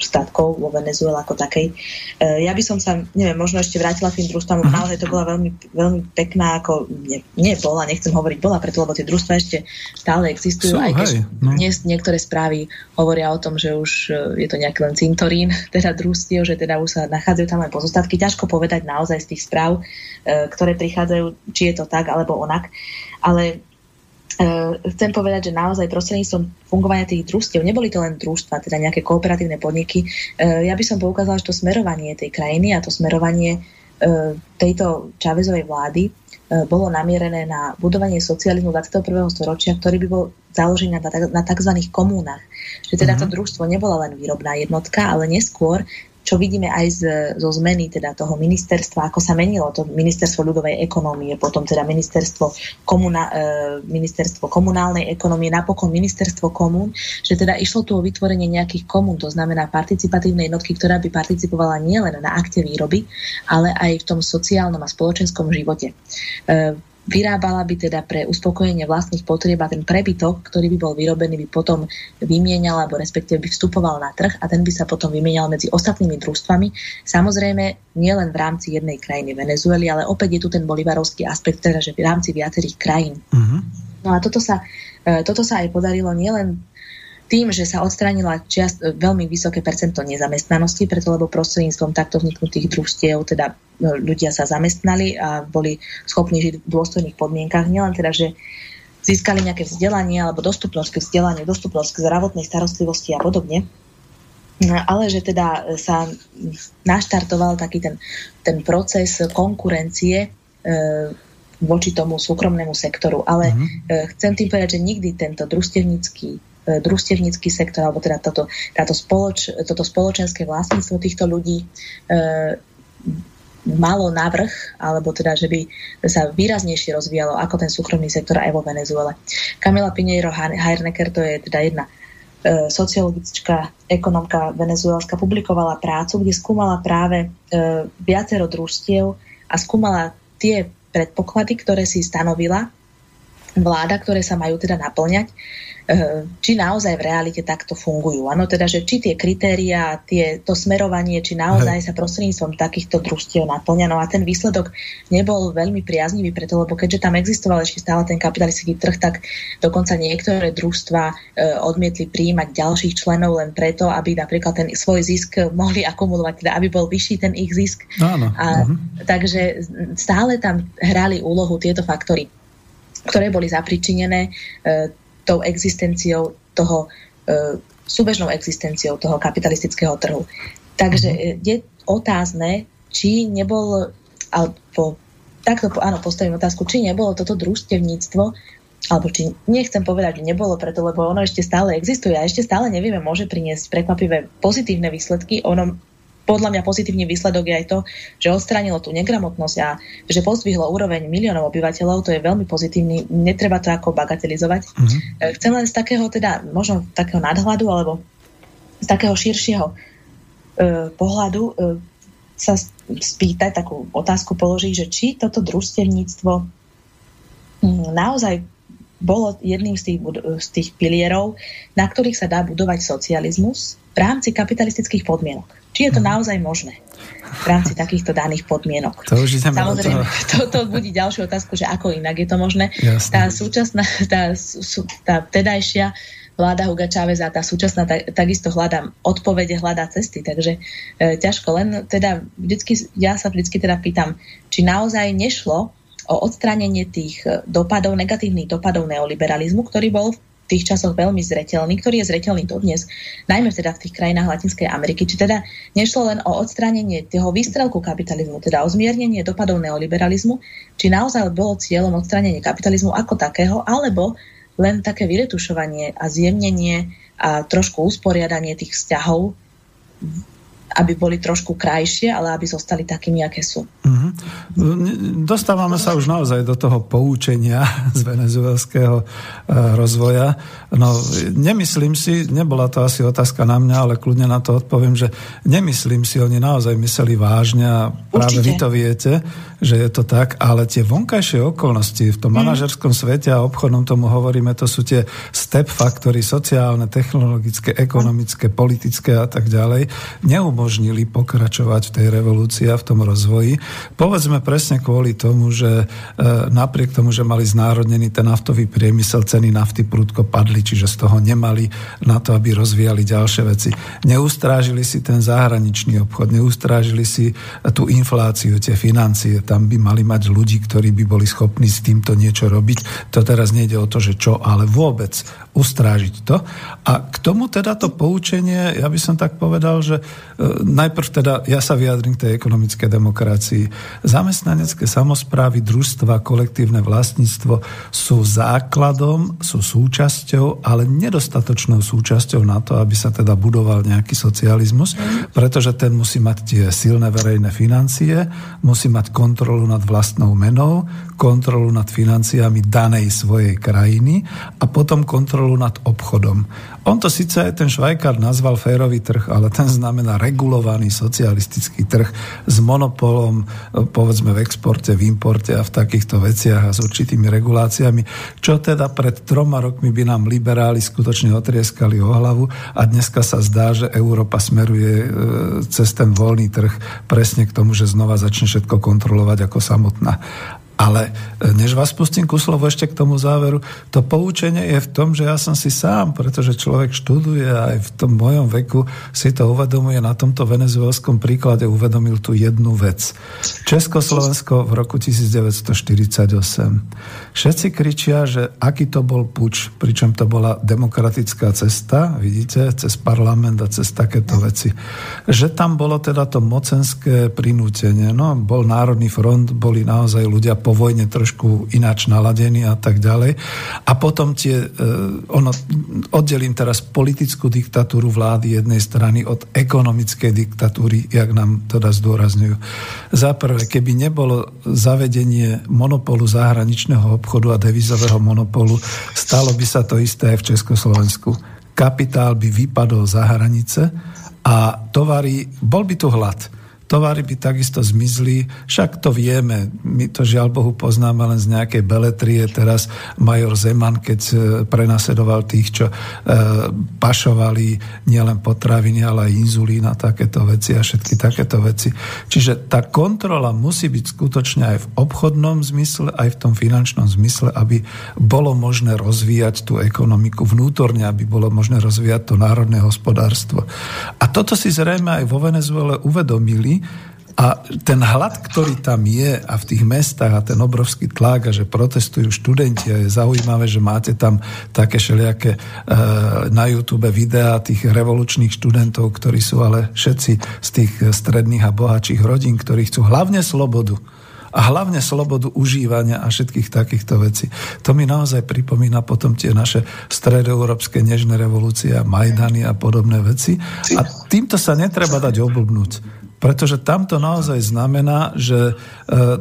statkov vo Venezuele ako takej. E, ja by som sa, neviem, možno ešte vrátila k tým družstvám, uh-huh. naozaj to bola veľmi, veľmi pekná, ako nie, nie bola, nechcem hovoriť bola, preto lebo tie družstva ešte stále existujú, Sú, aj keď no. dnes niektoré správy hovoria o tom, že už e, je to nejaký len cintorín, <laughs> teda družstiev, že teda už sa nachádzajú tam aj pozostatky. Ťažko povedať naozaj z tých správ, e, ktoré prichádzajú, či je to tak alebo onak. Ale chcem povedať, že naozaj prostredníctvom fungovania tých družstiev, neboli to len družstva, teda nejaké kooperatívne podniky, eh, ja by som poukázala, že to smerovanie tej krajiny a to smerovanie eh, tejto Čavezovej vlády bolo namierené na budovanie socializmu 21. storočia, ktorý by bol založený na, na tzv. komúnach. Že teda uh-huh. to družstvo nebola len výrobná jednotka, ale neskôr čo vidíme aj z, zo zmeny teda toho ministerstva, ako sa menilo to ministerstvo ľudovej ekonomie, potom teda ministerstvo, komuna, e, ministerstvo komunálnej ekonomie, napokon ministerstvo komún, že teda išlo tu o vytvorenie nejakých komún, to znamená participatívnej jednotky, ktorá by participovala nielen na akte výroby, ale aj v tom sociálnom a spoločenskom živote. Vyrábala by teda pre uspokojenie vlastných potrieb a ten prebytok, ktorý by bol vyrobený, by potom vymienal alebo respektíve by vstupoval na trh a ten by sa potom vymienial medzi ostatnými družstvami. Samozrejme, nielen v rámci jednej krajiny Venezuely, ale opäť je tu ten bolivarovský aspekt, teda, že v rámci viacerých krajín. Uh-huh. No a toto sa, e, toto sa aj podarilo nielen tým, že sa odstránila čiast, veľmi vysoké percento nezamestnanosti, preto lebo prostredníctvom takto vzniknutých družstiev teda no, ľudia sa zamestnali a boli schopní žiť v dôstojných podmienkach. Nielen teda, že získali nejaké vzdelanie alebo dostupnosť k vzdelaniu, dostupnosť k zdravotnej starostlivosti a podobne, ale že teda sa naštartoval taký ten, ten proces konkurencie e, voči tomu súkromnému sektoru. Ale uh-huh. chcem tým povedať, že nikdy tento družstevnícky E, družstevnícky sektor, alebo teda toto, táto spoloč, toto spoločenské vlastníctvo týchto ľudí e, malo navrh, alebo teda, že by sa výraznejšie rozvíjalo ako ten súkromný sektor aj vo Venezuele. Camila Pineiro Heirnecker, to je teda jedna e, sociologická ekonomka venezuelska, publikovala prácu, kde skúmala práve e, viacero družstiev a skúmala tie predpoklady, ktoré si stanovila vláda, ktoré sa majú teda naplňať či naozaj v realite takto fungujú. Áno, teda, že či tie kritéria, tie, to smerovanie, či naozaj sa prostredníctvom takýchto družstiev naplňa. No a ten výsledok nebol veľmi priaznivý, preto lebo keďže tam existoval ešte stále ten kapitalistický trh, tak dokonca niektoré družstva e, odmietli príjmať ďalších členov len preto, aby napríklad ten svoj zisk mohli akumulovať, teda aby bol vyšší ten ich zisk. Áno. A, uh-huh. Takže stále tam hrali úlohu tieto faktory ktoré boli zapričinené e, tou existenciou toho, e, súbežnou existenciou toho kapitalistického trhu. Takže e, je otázne, či nebol, alebo takto áno, postavím otázku, či nebolo toto družstevníctvo, alebo či nechcem povedať, že nebolo preto, lebo ono ešte stále existuje a ešte stále nevieme, môže priniesť prekvapivé pozitívne výsledky. Ono podľa mňa pozitívny výsledok je aj to, že odstránilo tú negramotnosť a že pozdvihlo úroveň miliónov obyvateľov, to je veľmi pozitívny, netreba to ako bagatelizovať. Mm-hmm. Chcem len z takého teda, možno takého nadhľadu alebo z takého širšieho e, pohľadu e, sa spýtať, takú otázku položiť, že či toto družstevníctvo hm, naozaj bolo jedným z tých, z tých pilierov, na ktorých sa dá budovať socializmus v rámci kapitalistických podmienok. Či je to naozaj možné v rámci takýchto daných podmienok. To už Samozrejme, to, to budí ďalšiu otázku, že ako inak je to možné. Jasne. Tá súčasná, tá, tá tedajšia vláda Huga Čáveza tá súčasná tak, takisto hľadá odpovede, hľadá cesty, takže e, ťažko. Len teda vždycky, ja sa vždycky teda pýtam, či naozaj nešlo o odstránenie tých dopadov, negatívnych dopadov neoliberalizmu, ktorý bol v tých časoch veľmi zretelný, ktorý je zretelný dodnes, najmä teda v tých krajinách Latinskej Ameriky. Či teda nešlo len o odstránenie toho výstrelku kapitalizmu, teda o zmiernenie dopadov neoliberalizmu, či naozaj bolo cieľom odstránenie kapitalizmu ako takého, alebo len také vyretušovanie a zjemnenie a trošku usporiadanie tých vzťahov aby boli trošku krajšie, ale aby zostali takými, aké sú. Mm-hmm. Dostávame sa už naozaj do toho poučenia <laughs> z venezuelského eh, rozvoja. No, nemyslím si, nebola to asi otázka na mňa, ale kľudne na to odpoviem, že nemyslím si, oni naozaj mysleli vážne a práve Určite. vy to viete, že je to tak, ale tie vonkajšie okolnosti v tom mm. manažerskom svete a obchodnom tomu hovoríme, to sú tie step faktory sociálne, technologické, ekonomické, politické a tak ďalej, neumožnili pokračovať v tej revolúcii a v tom rozvoji. Povedzme presne kvôli tomu, že e, napriek tomu, že mali znárodnený ten naftový priemysel, ceny nafty prudko padli, čiže z toho nemali na to, aby rozvíjali ďalšie veci. Neustrážili si ten zahraničný obchod, neustrážili si tú infláciu, tie financie, tam by mali mať ľudí, ktorí by boli schopní s týmto niečo robiť. To teraz nejde o to, že čo, ale vôbec ustrážiť to. A k tomu teda to poučenie, ja by som tak povedal, že e, najprv teda ja sa vyjadrím k tej ekonomickej demokracii. Zamestnanecké samozprávy, družstva, kolektívne vlastníctvo sú základom, sú súčasťou, ale nedostatočnou súčasťou na to, aby sa teda budoval nejaký socializmus, pretože ten musí mať tie silné verejné financie, musí mať kontrolu nad vlastnou menou, kontrolu nad financiami danej svojej krajiny a potom kontrolu nad obchodom. On to síce ten Švajkár nazval férový trh, ale ten znamená regulovaný socialistický trh s monopolom, povedzme v exporte, v importe a v takýchto veciach a s určitými reguláciami, čo teda pred troma rokmi by nám liberáli skutočne otrieskali o hlavu a dneska sa zdá, že Európa smeruje e, cez ten voľný trh presne k tomu, že znova začne všetko kontrolovať ako samotná. Ale e, než vás pustím ku slovu ešte k tomu záveru, to poučenie je v tom, že ja som si sám, pretože človek študuje a aj v tom mojom veku si to uvedomuje, na tomto venezuelskom príklade uvedomil tú jednu vec. Československo v roku 1948. Všetci kričia, že aký to bol puč, pričom to bola demokratická cesta, vidíte, cez parlament a cez takéto veci. Že tam bolo teda to mocenské prinútenie. No, bol Národný front, boli naozaj ľudia po vojne trošku ináč naladení a tak ďalej. A potom tie, e, ono, oddelím teraz politickú diktatúru vlády jednej strany od ekonomickej diktatúry, jak nám teda zdôrazňujú. Za prvé, keby nebolo zavedenie monopolu zahraničného obchodu a devizového monopolu, stalo by sa to isté aj v Československu. Kapitál by vypadol za hranice a tovary, bol by tu hlad tovary by takisto zmizli, však to vieme, my to žiaľ Bohu poznáme len z nejakej beletrie, teraz major Zeman, keď e, prenasedoval tých, čo e, pašovali nielen potraviny, ale aj inzulín a takéto veci a všetky takéto veci. Čiže tá kontrola musí byť skutočne aj v obchodnom zmysle, aj v tom finančnom zmysle, aby bolo možné rozvíjať tú ekonomiku vnútorne, aby bolo možné rozvíjať to národné hospodárstvo. A toto si zrejme aj vo Venezuele uvedomili, A ten hlad, ktorý tam je a v tých mestách a ten obrovský tlak a že protestujú študenti a je zaujímavé, že máte tam také všelijaké e, na YouTube videá tých revolučných študentov, ktorí sú ale všetci z tých stredných a bohatších rodín, ktorí chcú hlavne slobodu a hlavne slobodu užívania a všetkých takýchto vecí. To mi naozaj pripomína potom tie naše stredoeurópske nežné revolúcie a Majdany a podobné veci. A týmto sa netreba dať oblbnúť. Pretože tamto naozaj znamená, že e,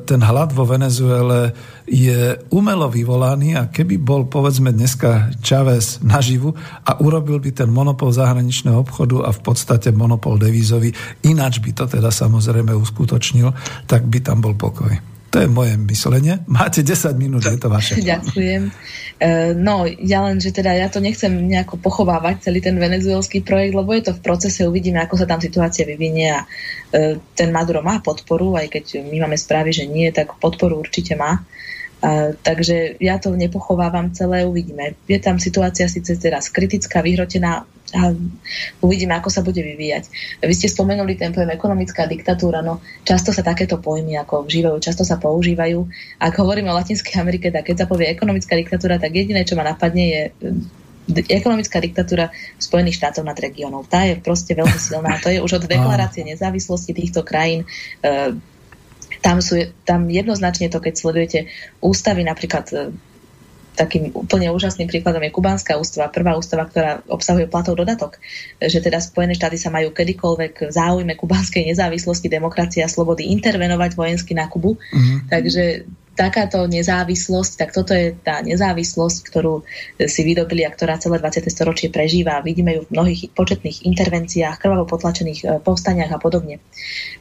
ten hlad vo Venezuele je umelo vyvolaný a keby bol povedzme dneska Čavez naživu a urobil by ten monopol zahraničného obchodu a v podstate monopol devízový, ináč by to teda samozrejme uskutočnil, tak by tam bol pokoj. To je moje myslenie. Máte 10 minút, je to vaše. <laughs> Ďakujem. E, no, ja len, že teda ja to nechcem nejako pochovávať, celý ten venezuelský projekt, lebo je to v procese, uvidíme, ako sa tam situácia vyvinie a e, ten Maduro má podporu, aj keď my máme správy, že nie, tak podporu určite má. A, takže ja to nepochovávam celé, uvidíme. Je tam situácia síce teraz kritická, vyhrotená, a uvidíme, ako sa bude vyvíjať. Vy ste spomenuli ten pojem ekonomická diktatúra, no často sa takéto pojmy ako vžívajú, často sa používajú. Ak hovoríme o Latinskej Amerike, tak keď sa povie ekonomická diktatúra, tak jediné, čo ma napadne, je ekonomická diktatúra Spojených štátov nad regiónov. Tá je proste veľmi silná. To je už od deklarácie nezávislosti týchto krajín. E, tam, sú, tam jednoznačne to, keď sledujete ústavy napríklad takým úplne úžasným príkladom je kubánska ústava, prvá ústava, ktorá obsahuje platov dodatok, že teda Spojené štáty sa majú kedykoľvek v záujme kubánskej nezávislosti, demokracie a slobody intervenovať vojensky na Kubu. Mm-hmm. Takže takáto nezávislosť, tak toto je tá nezávislosť, ktorú si vydobili a ktorá celé 20. storočie prežíva. Vidíme ju v mnohých početných intervenciách, krvavo potlačených e, povstaniach a podobne.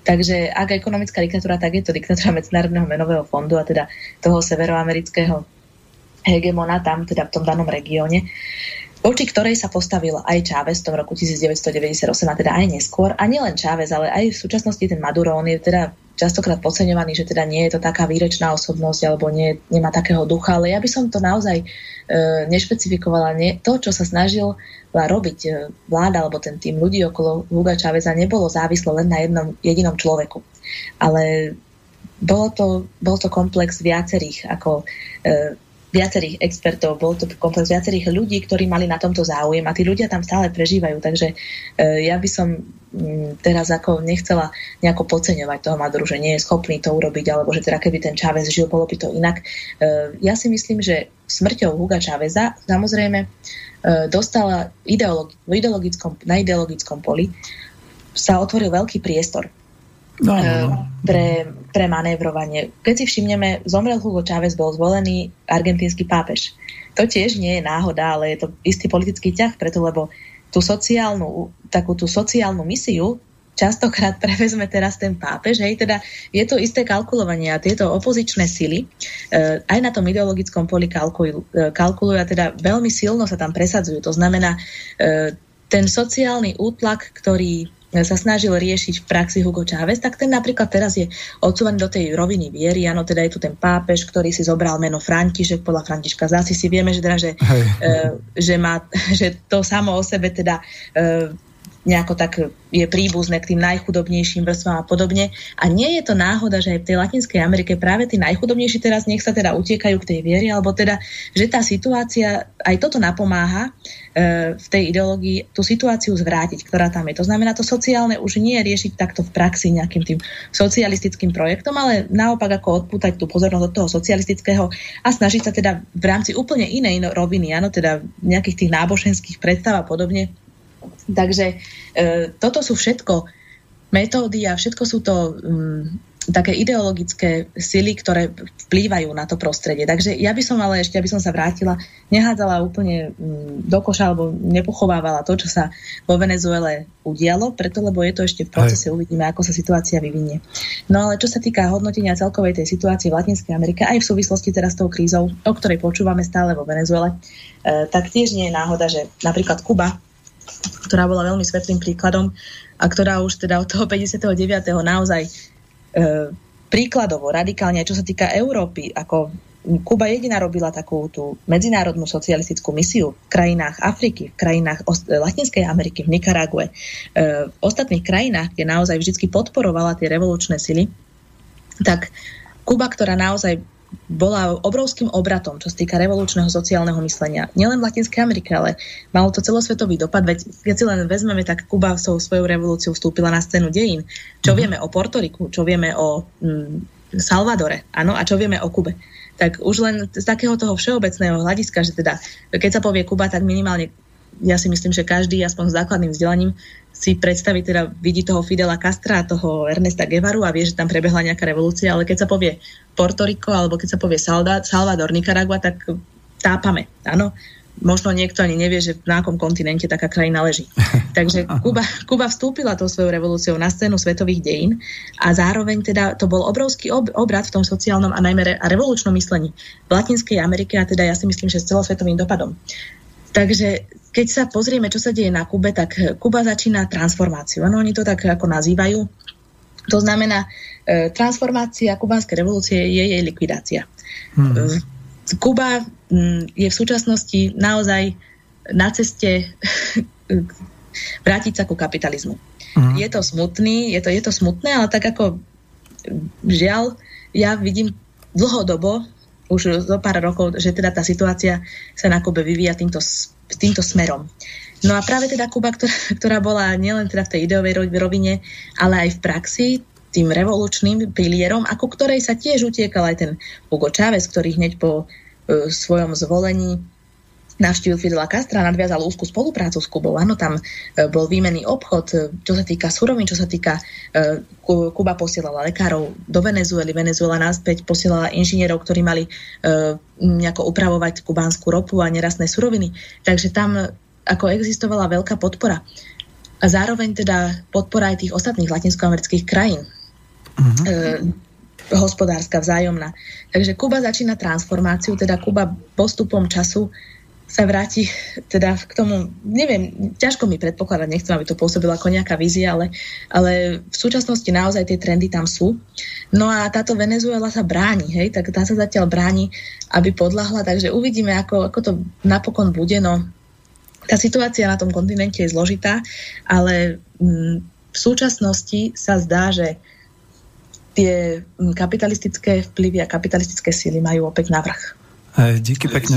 Takže ak ekonomická diktatúra, tak je to diktatúra Medzinárodného menového fondu a teda toho severoamerického hegemona tam, teda v tom danom regióne, voči ktorej sa postavil aj Chávez v tom roku 1998 a teda aj neskôr. A nielen Chávez, ale aj v súčasnosti ten Maduro, on je teda častokrát podceňovaný, že teda nie je to taká výrečná osobnosť alebo nie, nemá takého ducha, ale ja by som to naozaj e, nešpecifikovala. Nie, to, čo sa snažil robiť e, vláda alebo ten tým ľudí okolo Huga Cháveza nebolo závislé len na jednom jedinom človeku. Ale bolo to, bol to komplex viacerých ako e, viacerých expertov, bol to komplex viacerých ľudí, ktorí mali na tomto záujem a tí ľudia tam stále prežívajú. Takže e, ja by som mm, teraz ako nechcela nejako podceňovať toho Maduru, že nie je schopný to urobiť, alebo že teda keby ten Chávez žil, bolo by to inak. E, ja si myslím, že smrťou Huga Cháveza samozrejme e, dostala ideologi- ideologickom, na ideologickom poli sa otvoril veľký priestor no, no, no. Pre, pre manévrovanie. Keď si všimneme, zomrel Hugo Chávez, bol zvolený argentínsky pápež. To tiež nie je náhoda, ale je to istý politický ťah, preto lebo tú sociálnu, takú tú sociálnu misiu častokrát <laughs> prevezme teraz ten pápež. Hej, teda je to isté kalkulovanie a tieto opozičné sily e, aj na tom ideologickom poli kalkulujú, e, kalkulujú a teda veľmi silno sa tam presadzujú. To znamená, e, ten sociálny útlak, ktorý sa snažil riešiť v praxi Hugo Chávez, tak ten napríklad teraz je odsúvaný do tej roviny viery. Áno, teda je tu ten pápež, ktorý si zobral meno František podľa Františka zasi si vieme, že, teda, že, e, že, má, <laughs> že to samo o sebe teda e, nejako tak je príbuzné k tým najchudobnejším vrstvám a podobne. A nie je to náhoda, že aj v tej Latinskej Amerike práve tí najchudobnejší teraz nech sa teda utiekajú k tej viere, alebo teda, že tá situácia, aj toto napomáha e, v tej ideológii tú situáciu zvrátiť, ktorá tam je. To znamená, to sociálne už nie je riešiť takto v praxi nejakým tým socialistickým projektom, ale naopak ako odpútať tú pozornosť od toho socialistického a snažiť sa teda v rámci úplne inej roviny, áno, teda nejakých tých náboženských predstav a podobne, Takže e, toto sú všetko metódy a všetko sú to um, také ideologické sily, ktoré vplývajú na to prostredie. Takže ja by som ale ešte, aby som sa vrátila, nehádzala úplne um, do koša alebo nepochovávala to, čo sa vo Venezuele udialo, preto lebo je to ešte v procese, Aj. uvidíme, ako sa situácia vyvinie. No ale čo sa týka hodnotenia celkovej tej situácie v Latinskej Amerike, aj v súvislosti teraz s tou krízou, o ktorej počúvame stále vo Venezuele, e, tak tiež nie je náhoda, že napríklad Kuba ktorá bola veľmi svetlým príkladom a ktorá už teda od toho <laughs> 59. naozaj e, príkladovo, radikálne, čo sa týka Európy, ako Kuba jediná robila takú tú medzinárodnú socialistickú misiu v krajinách Afriky, v krajinách Latinskej Ameriky, v Nikarague, v ostatných krajinách, kde naozaj vždy podporovala tie revolučné sily, tak Kuba, ktorá naozaj bola obrovským obratom, čo sa týka revolučného sociálneho myslenia. Nielen v Latinskej Amerike, ale malo to celosvetový dopad. Veď keď si len vezmeme, tak Kuba svojou svojou revolúciou vstúpila na scénu dejín. Čo mm. vieme o Portoriku, čo vieme o mm, Salvadore, áno, a čo vieme o Kube. Tak už len z takého toho všeobecného hľadiska, že teda, keď sa povie Kuba, tak minimálne ja si myslím, že každý aspoň s základným vzdelaním si predstaví, teda vidí toho Fidela Castra a toho Ernesta Guevaru a vie, že tam prebehla nejaká revolúcia, ale keď sa povie Porto Rico alebo keď sa povie Salvador, Nicaragua, tak tápame, áno. Možno niekto ani nevie, že na akom kontinente taká krajina leží. <laughs> Takže Kuba, Kuba vstúpila tou svojou revolúciou na scénu svetových dejín a zároveň teda to bol obrovský ob, obrad v tom sociálnom a najmä re, a revolučnom myslení v Latinskej Amerike a teda ja si myslím, že s celosvetovým dopadom. Takže keď sa pozrieme, čo sa deje na Kube, tak Kuba začína transformáciu. Ano, oni to tak ako nazývajú. To znamená, e, transformácia kubanskej revolúcie je jej likvidácia. Hmm. Kuba m, je v súčasnosti naozaj na ceste <laughs> vrátiť sa ku kapitalizmu. Hmm. Je to smutný, je to, je to smutné, ale tak ako žiaľ, ja vidím dlhodobo už zo pár rokov, že teda tá situácia sa na Kube vyvíja týmto, týmto smerom. No a práve teda Kuba, ktorá, ktorá bola nielen teda v tej ideovej rovine, ale aj v praxi, tým revolučným pilierom, ako ktorej sa tiež utiekal aj ten Hugo Chávez, ktorý hneď po uh, svojom zvolení navštívil Fidela Castra, nadviazal úzkú spoluprácu s Kubou. Áno, tam e, bol výmenný obchod, e, čo sa týka surovín, čo sa týka... E, Kuba posielala lekárov do Venezuely, Venezuela náspäť posielala inžinierov, ktorí mali nejako upravovať kubánsku ropu a nerastné suroviny. Takže tam ako existovala veľká podpora. A zároveň teda podpora aj tých ostatných latinskoamerických krajín. Uh-huh. E, hospodárska, vzájomná. Takže Kuba začína transformáciu, teda Kuba postupom času sa vráti teda k tomu, neviem, ťažko mi predpokladať, nechcem, aby to pôsobilo ako nejaká vízia, ale, ale v súčasnosti naozaj tie trendy tam sú. No a táto Venezuela sa bráni, hej, tak tá sa zatiaľ bráni, aby podľahla, takže uvidíme, ako, ako to napokon bude, no tá situácia na tom kontinente je zložitá, ale mm, v súčasnosti sa zdá, že tie mm, kapitalistické vplyvy a kapitalistické síly majú opäť navrh. Hej, díky pekne.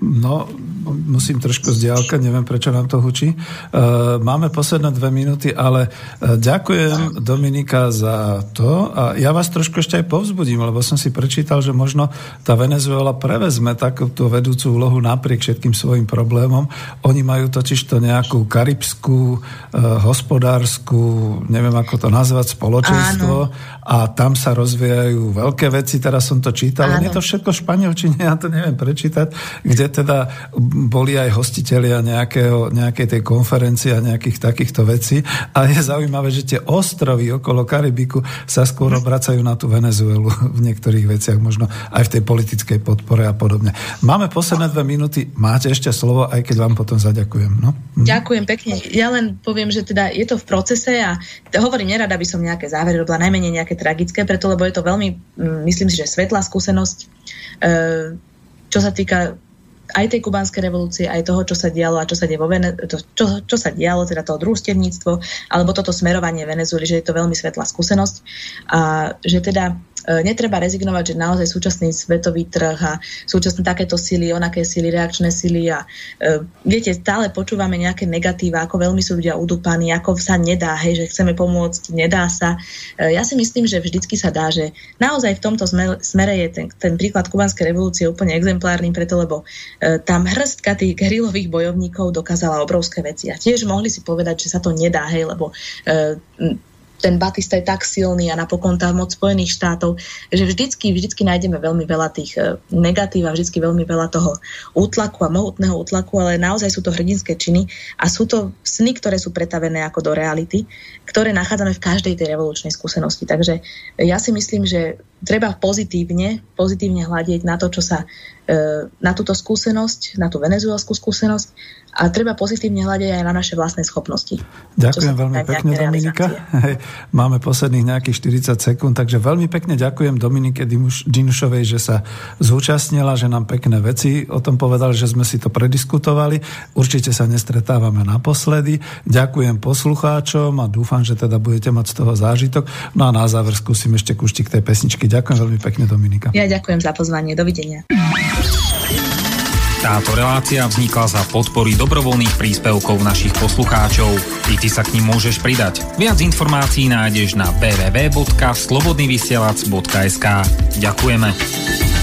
No, musím trošku zdialka, neviem, prečo nám to hučí. Uh, máme posledné dve minúty, ale uh, ďakujem Dominika za to a ja vás trošku ešte aj povzbudím, lebo som si prečítal, že možno tá Venezuela prevezme takúto vedúcu úlohu napriek všetkým svojim problémom. Oni majú totiž to nejakú karibskú, uh, hospodárskú, neviem ako to nazvať, spoločenstvo Áno. A tam sa rozvíjajú veľké veci, teraz som to čítal, Áno. je to všetko španielčine, ja to neviem prečítať, kde teda boli aj hostitelia nejakého, nejakej tej konferencie a nejakých takýchto vecí. A je zaujímavé, že tie ostrovy okolo Karibiku sa skôr obracajú na tú Venezuelu v niektorých veciach, možno aj v tej politickej podpore a podobne. Máme posledné dve minúty, máte ešte slovo, aj keď vám potom zaďakujem. No? Hm. Ďakujem pekne. Ja len poviem, že teda je to v procese a hovorím, nerada by som nejaké závery robila, najmenej nejaké tragické, preto lebo je to veľmi, hm, myslím si, že svetlá skúsenosť. E- čo sa týka aj tej kubánskej revolúcie, aj toho, čo sa dialo a čo sa, vo Vene- to, čo, čo sa dialo, teda to družstevníctvo, alebo toto smerovanie Venezuely, že je to veľmi svetlá skúsenosť a že teda E, netreba rezignovať, že naozaj súčasný svetový trh a súčasné takéto síly, onaké síly, reakčné síly a e, viete, stále počúvame nejaké negatíva, ako veľmi sú ľudia udúpaní, ako sa nedá, hej, že chceme pomôcť, nedá sa. E, ja si myslím, že vždycky sa dá, že naozaj v tomto smere je ten, ten príklad kubanskej revolúcie úplne exemplárny, preto lebo e, tam hrstka tých gerilových bojovníkov dokázala obrovské veci a tiež mohli si povedať, že sa to nedá, hej, lebo e, ten Batista je tak silný a napokon tá moc Spojených štátov, že vždycky, vždycky nájdeme veľmi veľa tých e, negatív a vždycky veľmi veľa toho útlaku a mohutného útlaku, ale naozaj sú to hrdinské činy a sú to sny, ktoré sú pretavené ako do reality, ktoré nachádzame v každej tej revolučnej skúsenosti. Takže ja si myslím, že treba pozitívne, pozitívne hľadiť na to, čo sa, e, na túto skúsenosť, na tú venezuelskú skúsenosť a treba pozitívne hľadiť aj na naše vlastné schopnosti. Ďakujem veľmi pekne, Dominika. Hej, máme posledných nejakých 40 sekúnd, takže veľmi pekne ďakujem Dominike Dinušovej, že sa zúčastnila, že nám pekné veci o tom povedali, že sme si to prediskutovali. Určite sa nestretávame naposledy. Ďakujem poslucháčom a dúfam, že teda budete mať z toho zážitok. No a na záver skúsim ešte kuštik tej pesničky. Ďakujem veľmi pekne, Dominika. Ja ďakujem za pozvanie. Dovidenia. Táto relácia vznikla za podpory dobrovoľných príspevkov našich poslucháčov. I ty sa k ním môžeš pridať. Viac informácií nájdeš na www.slobodnyvysielac.sk Ďakujeme.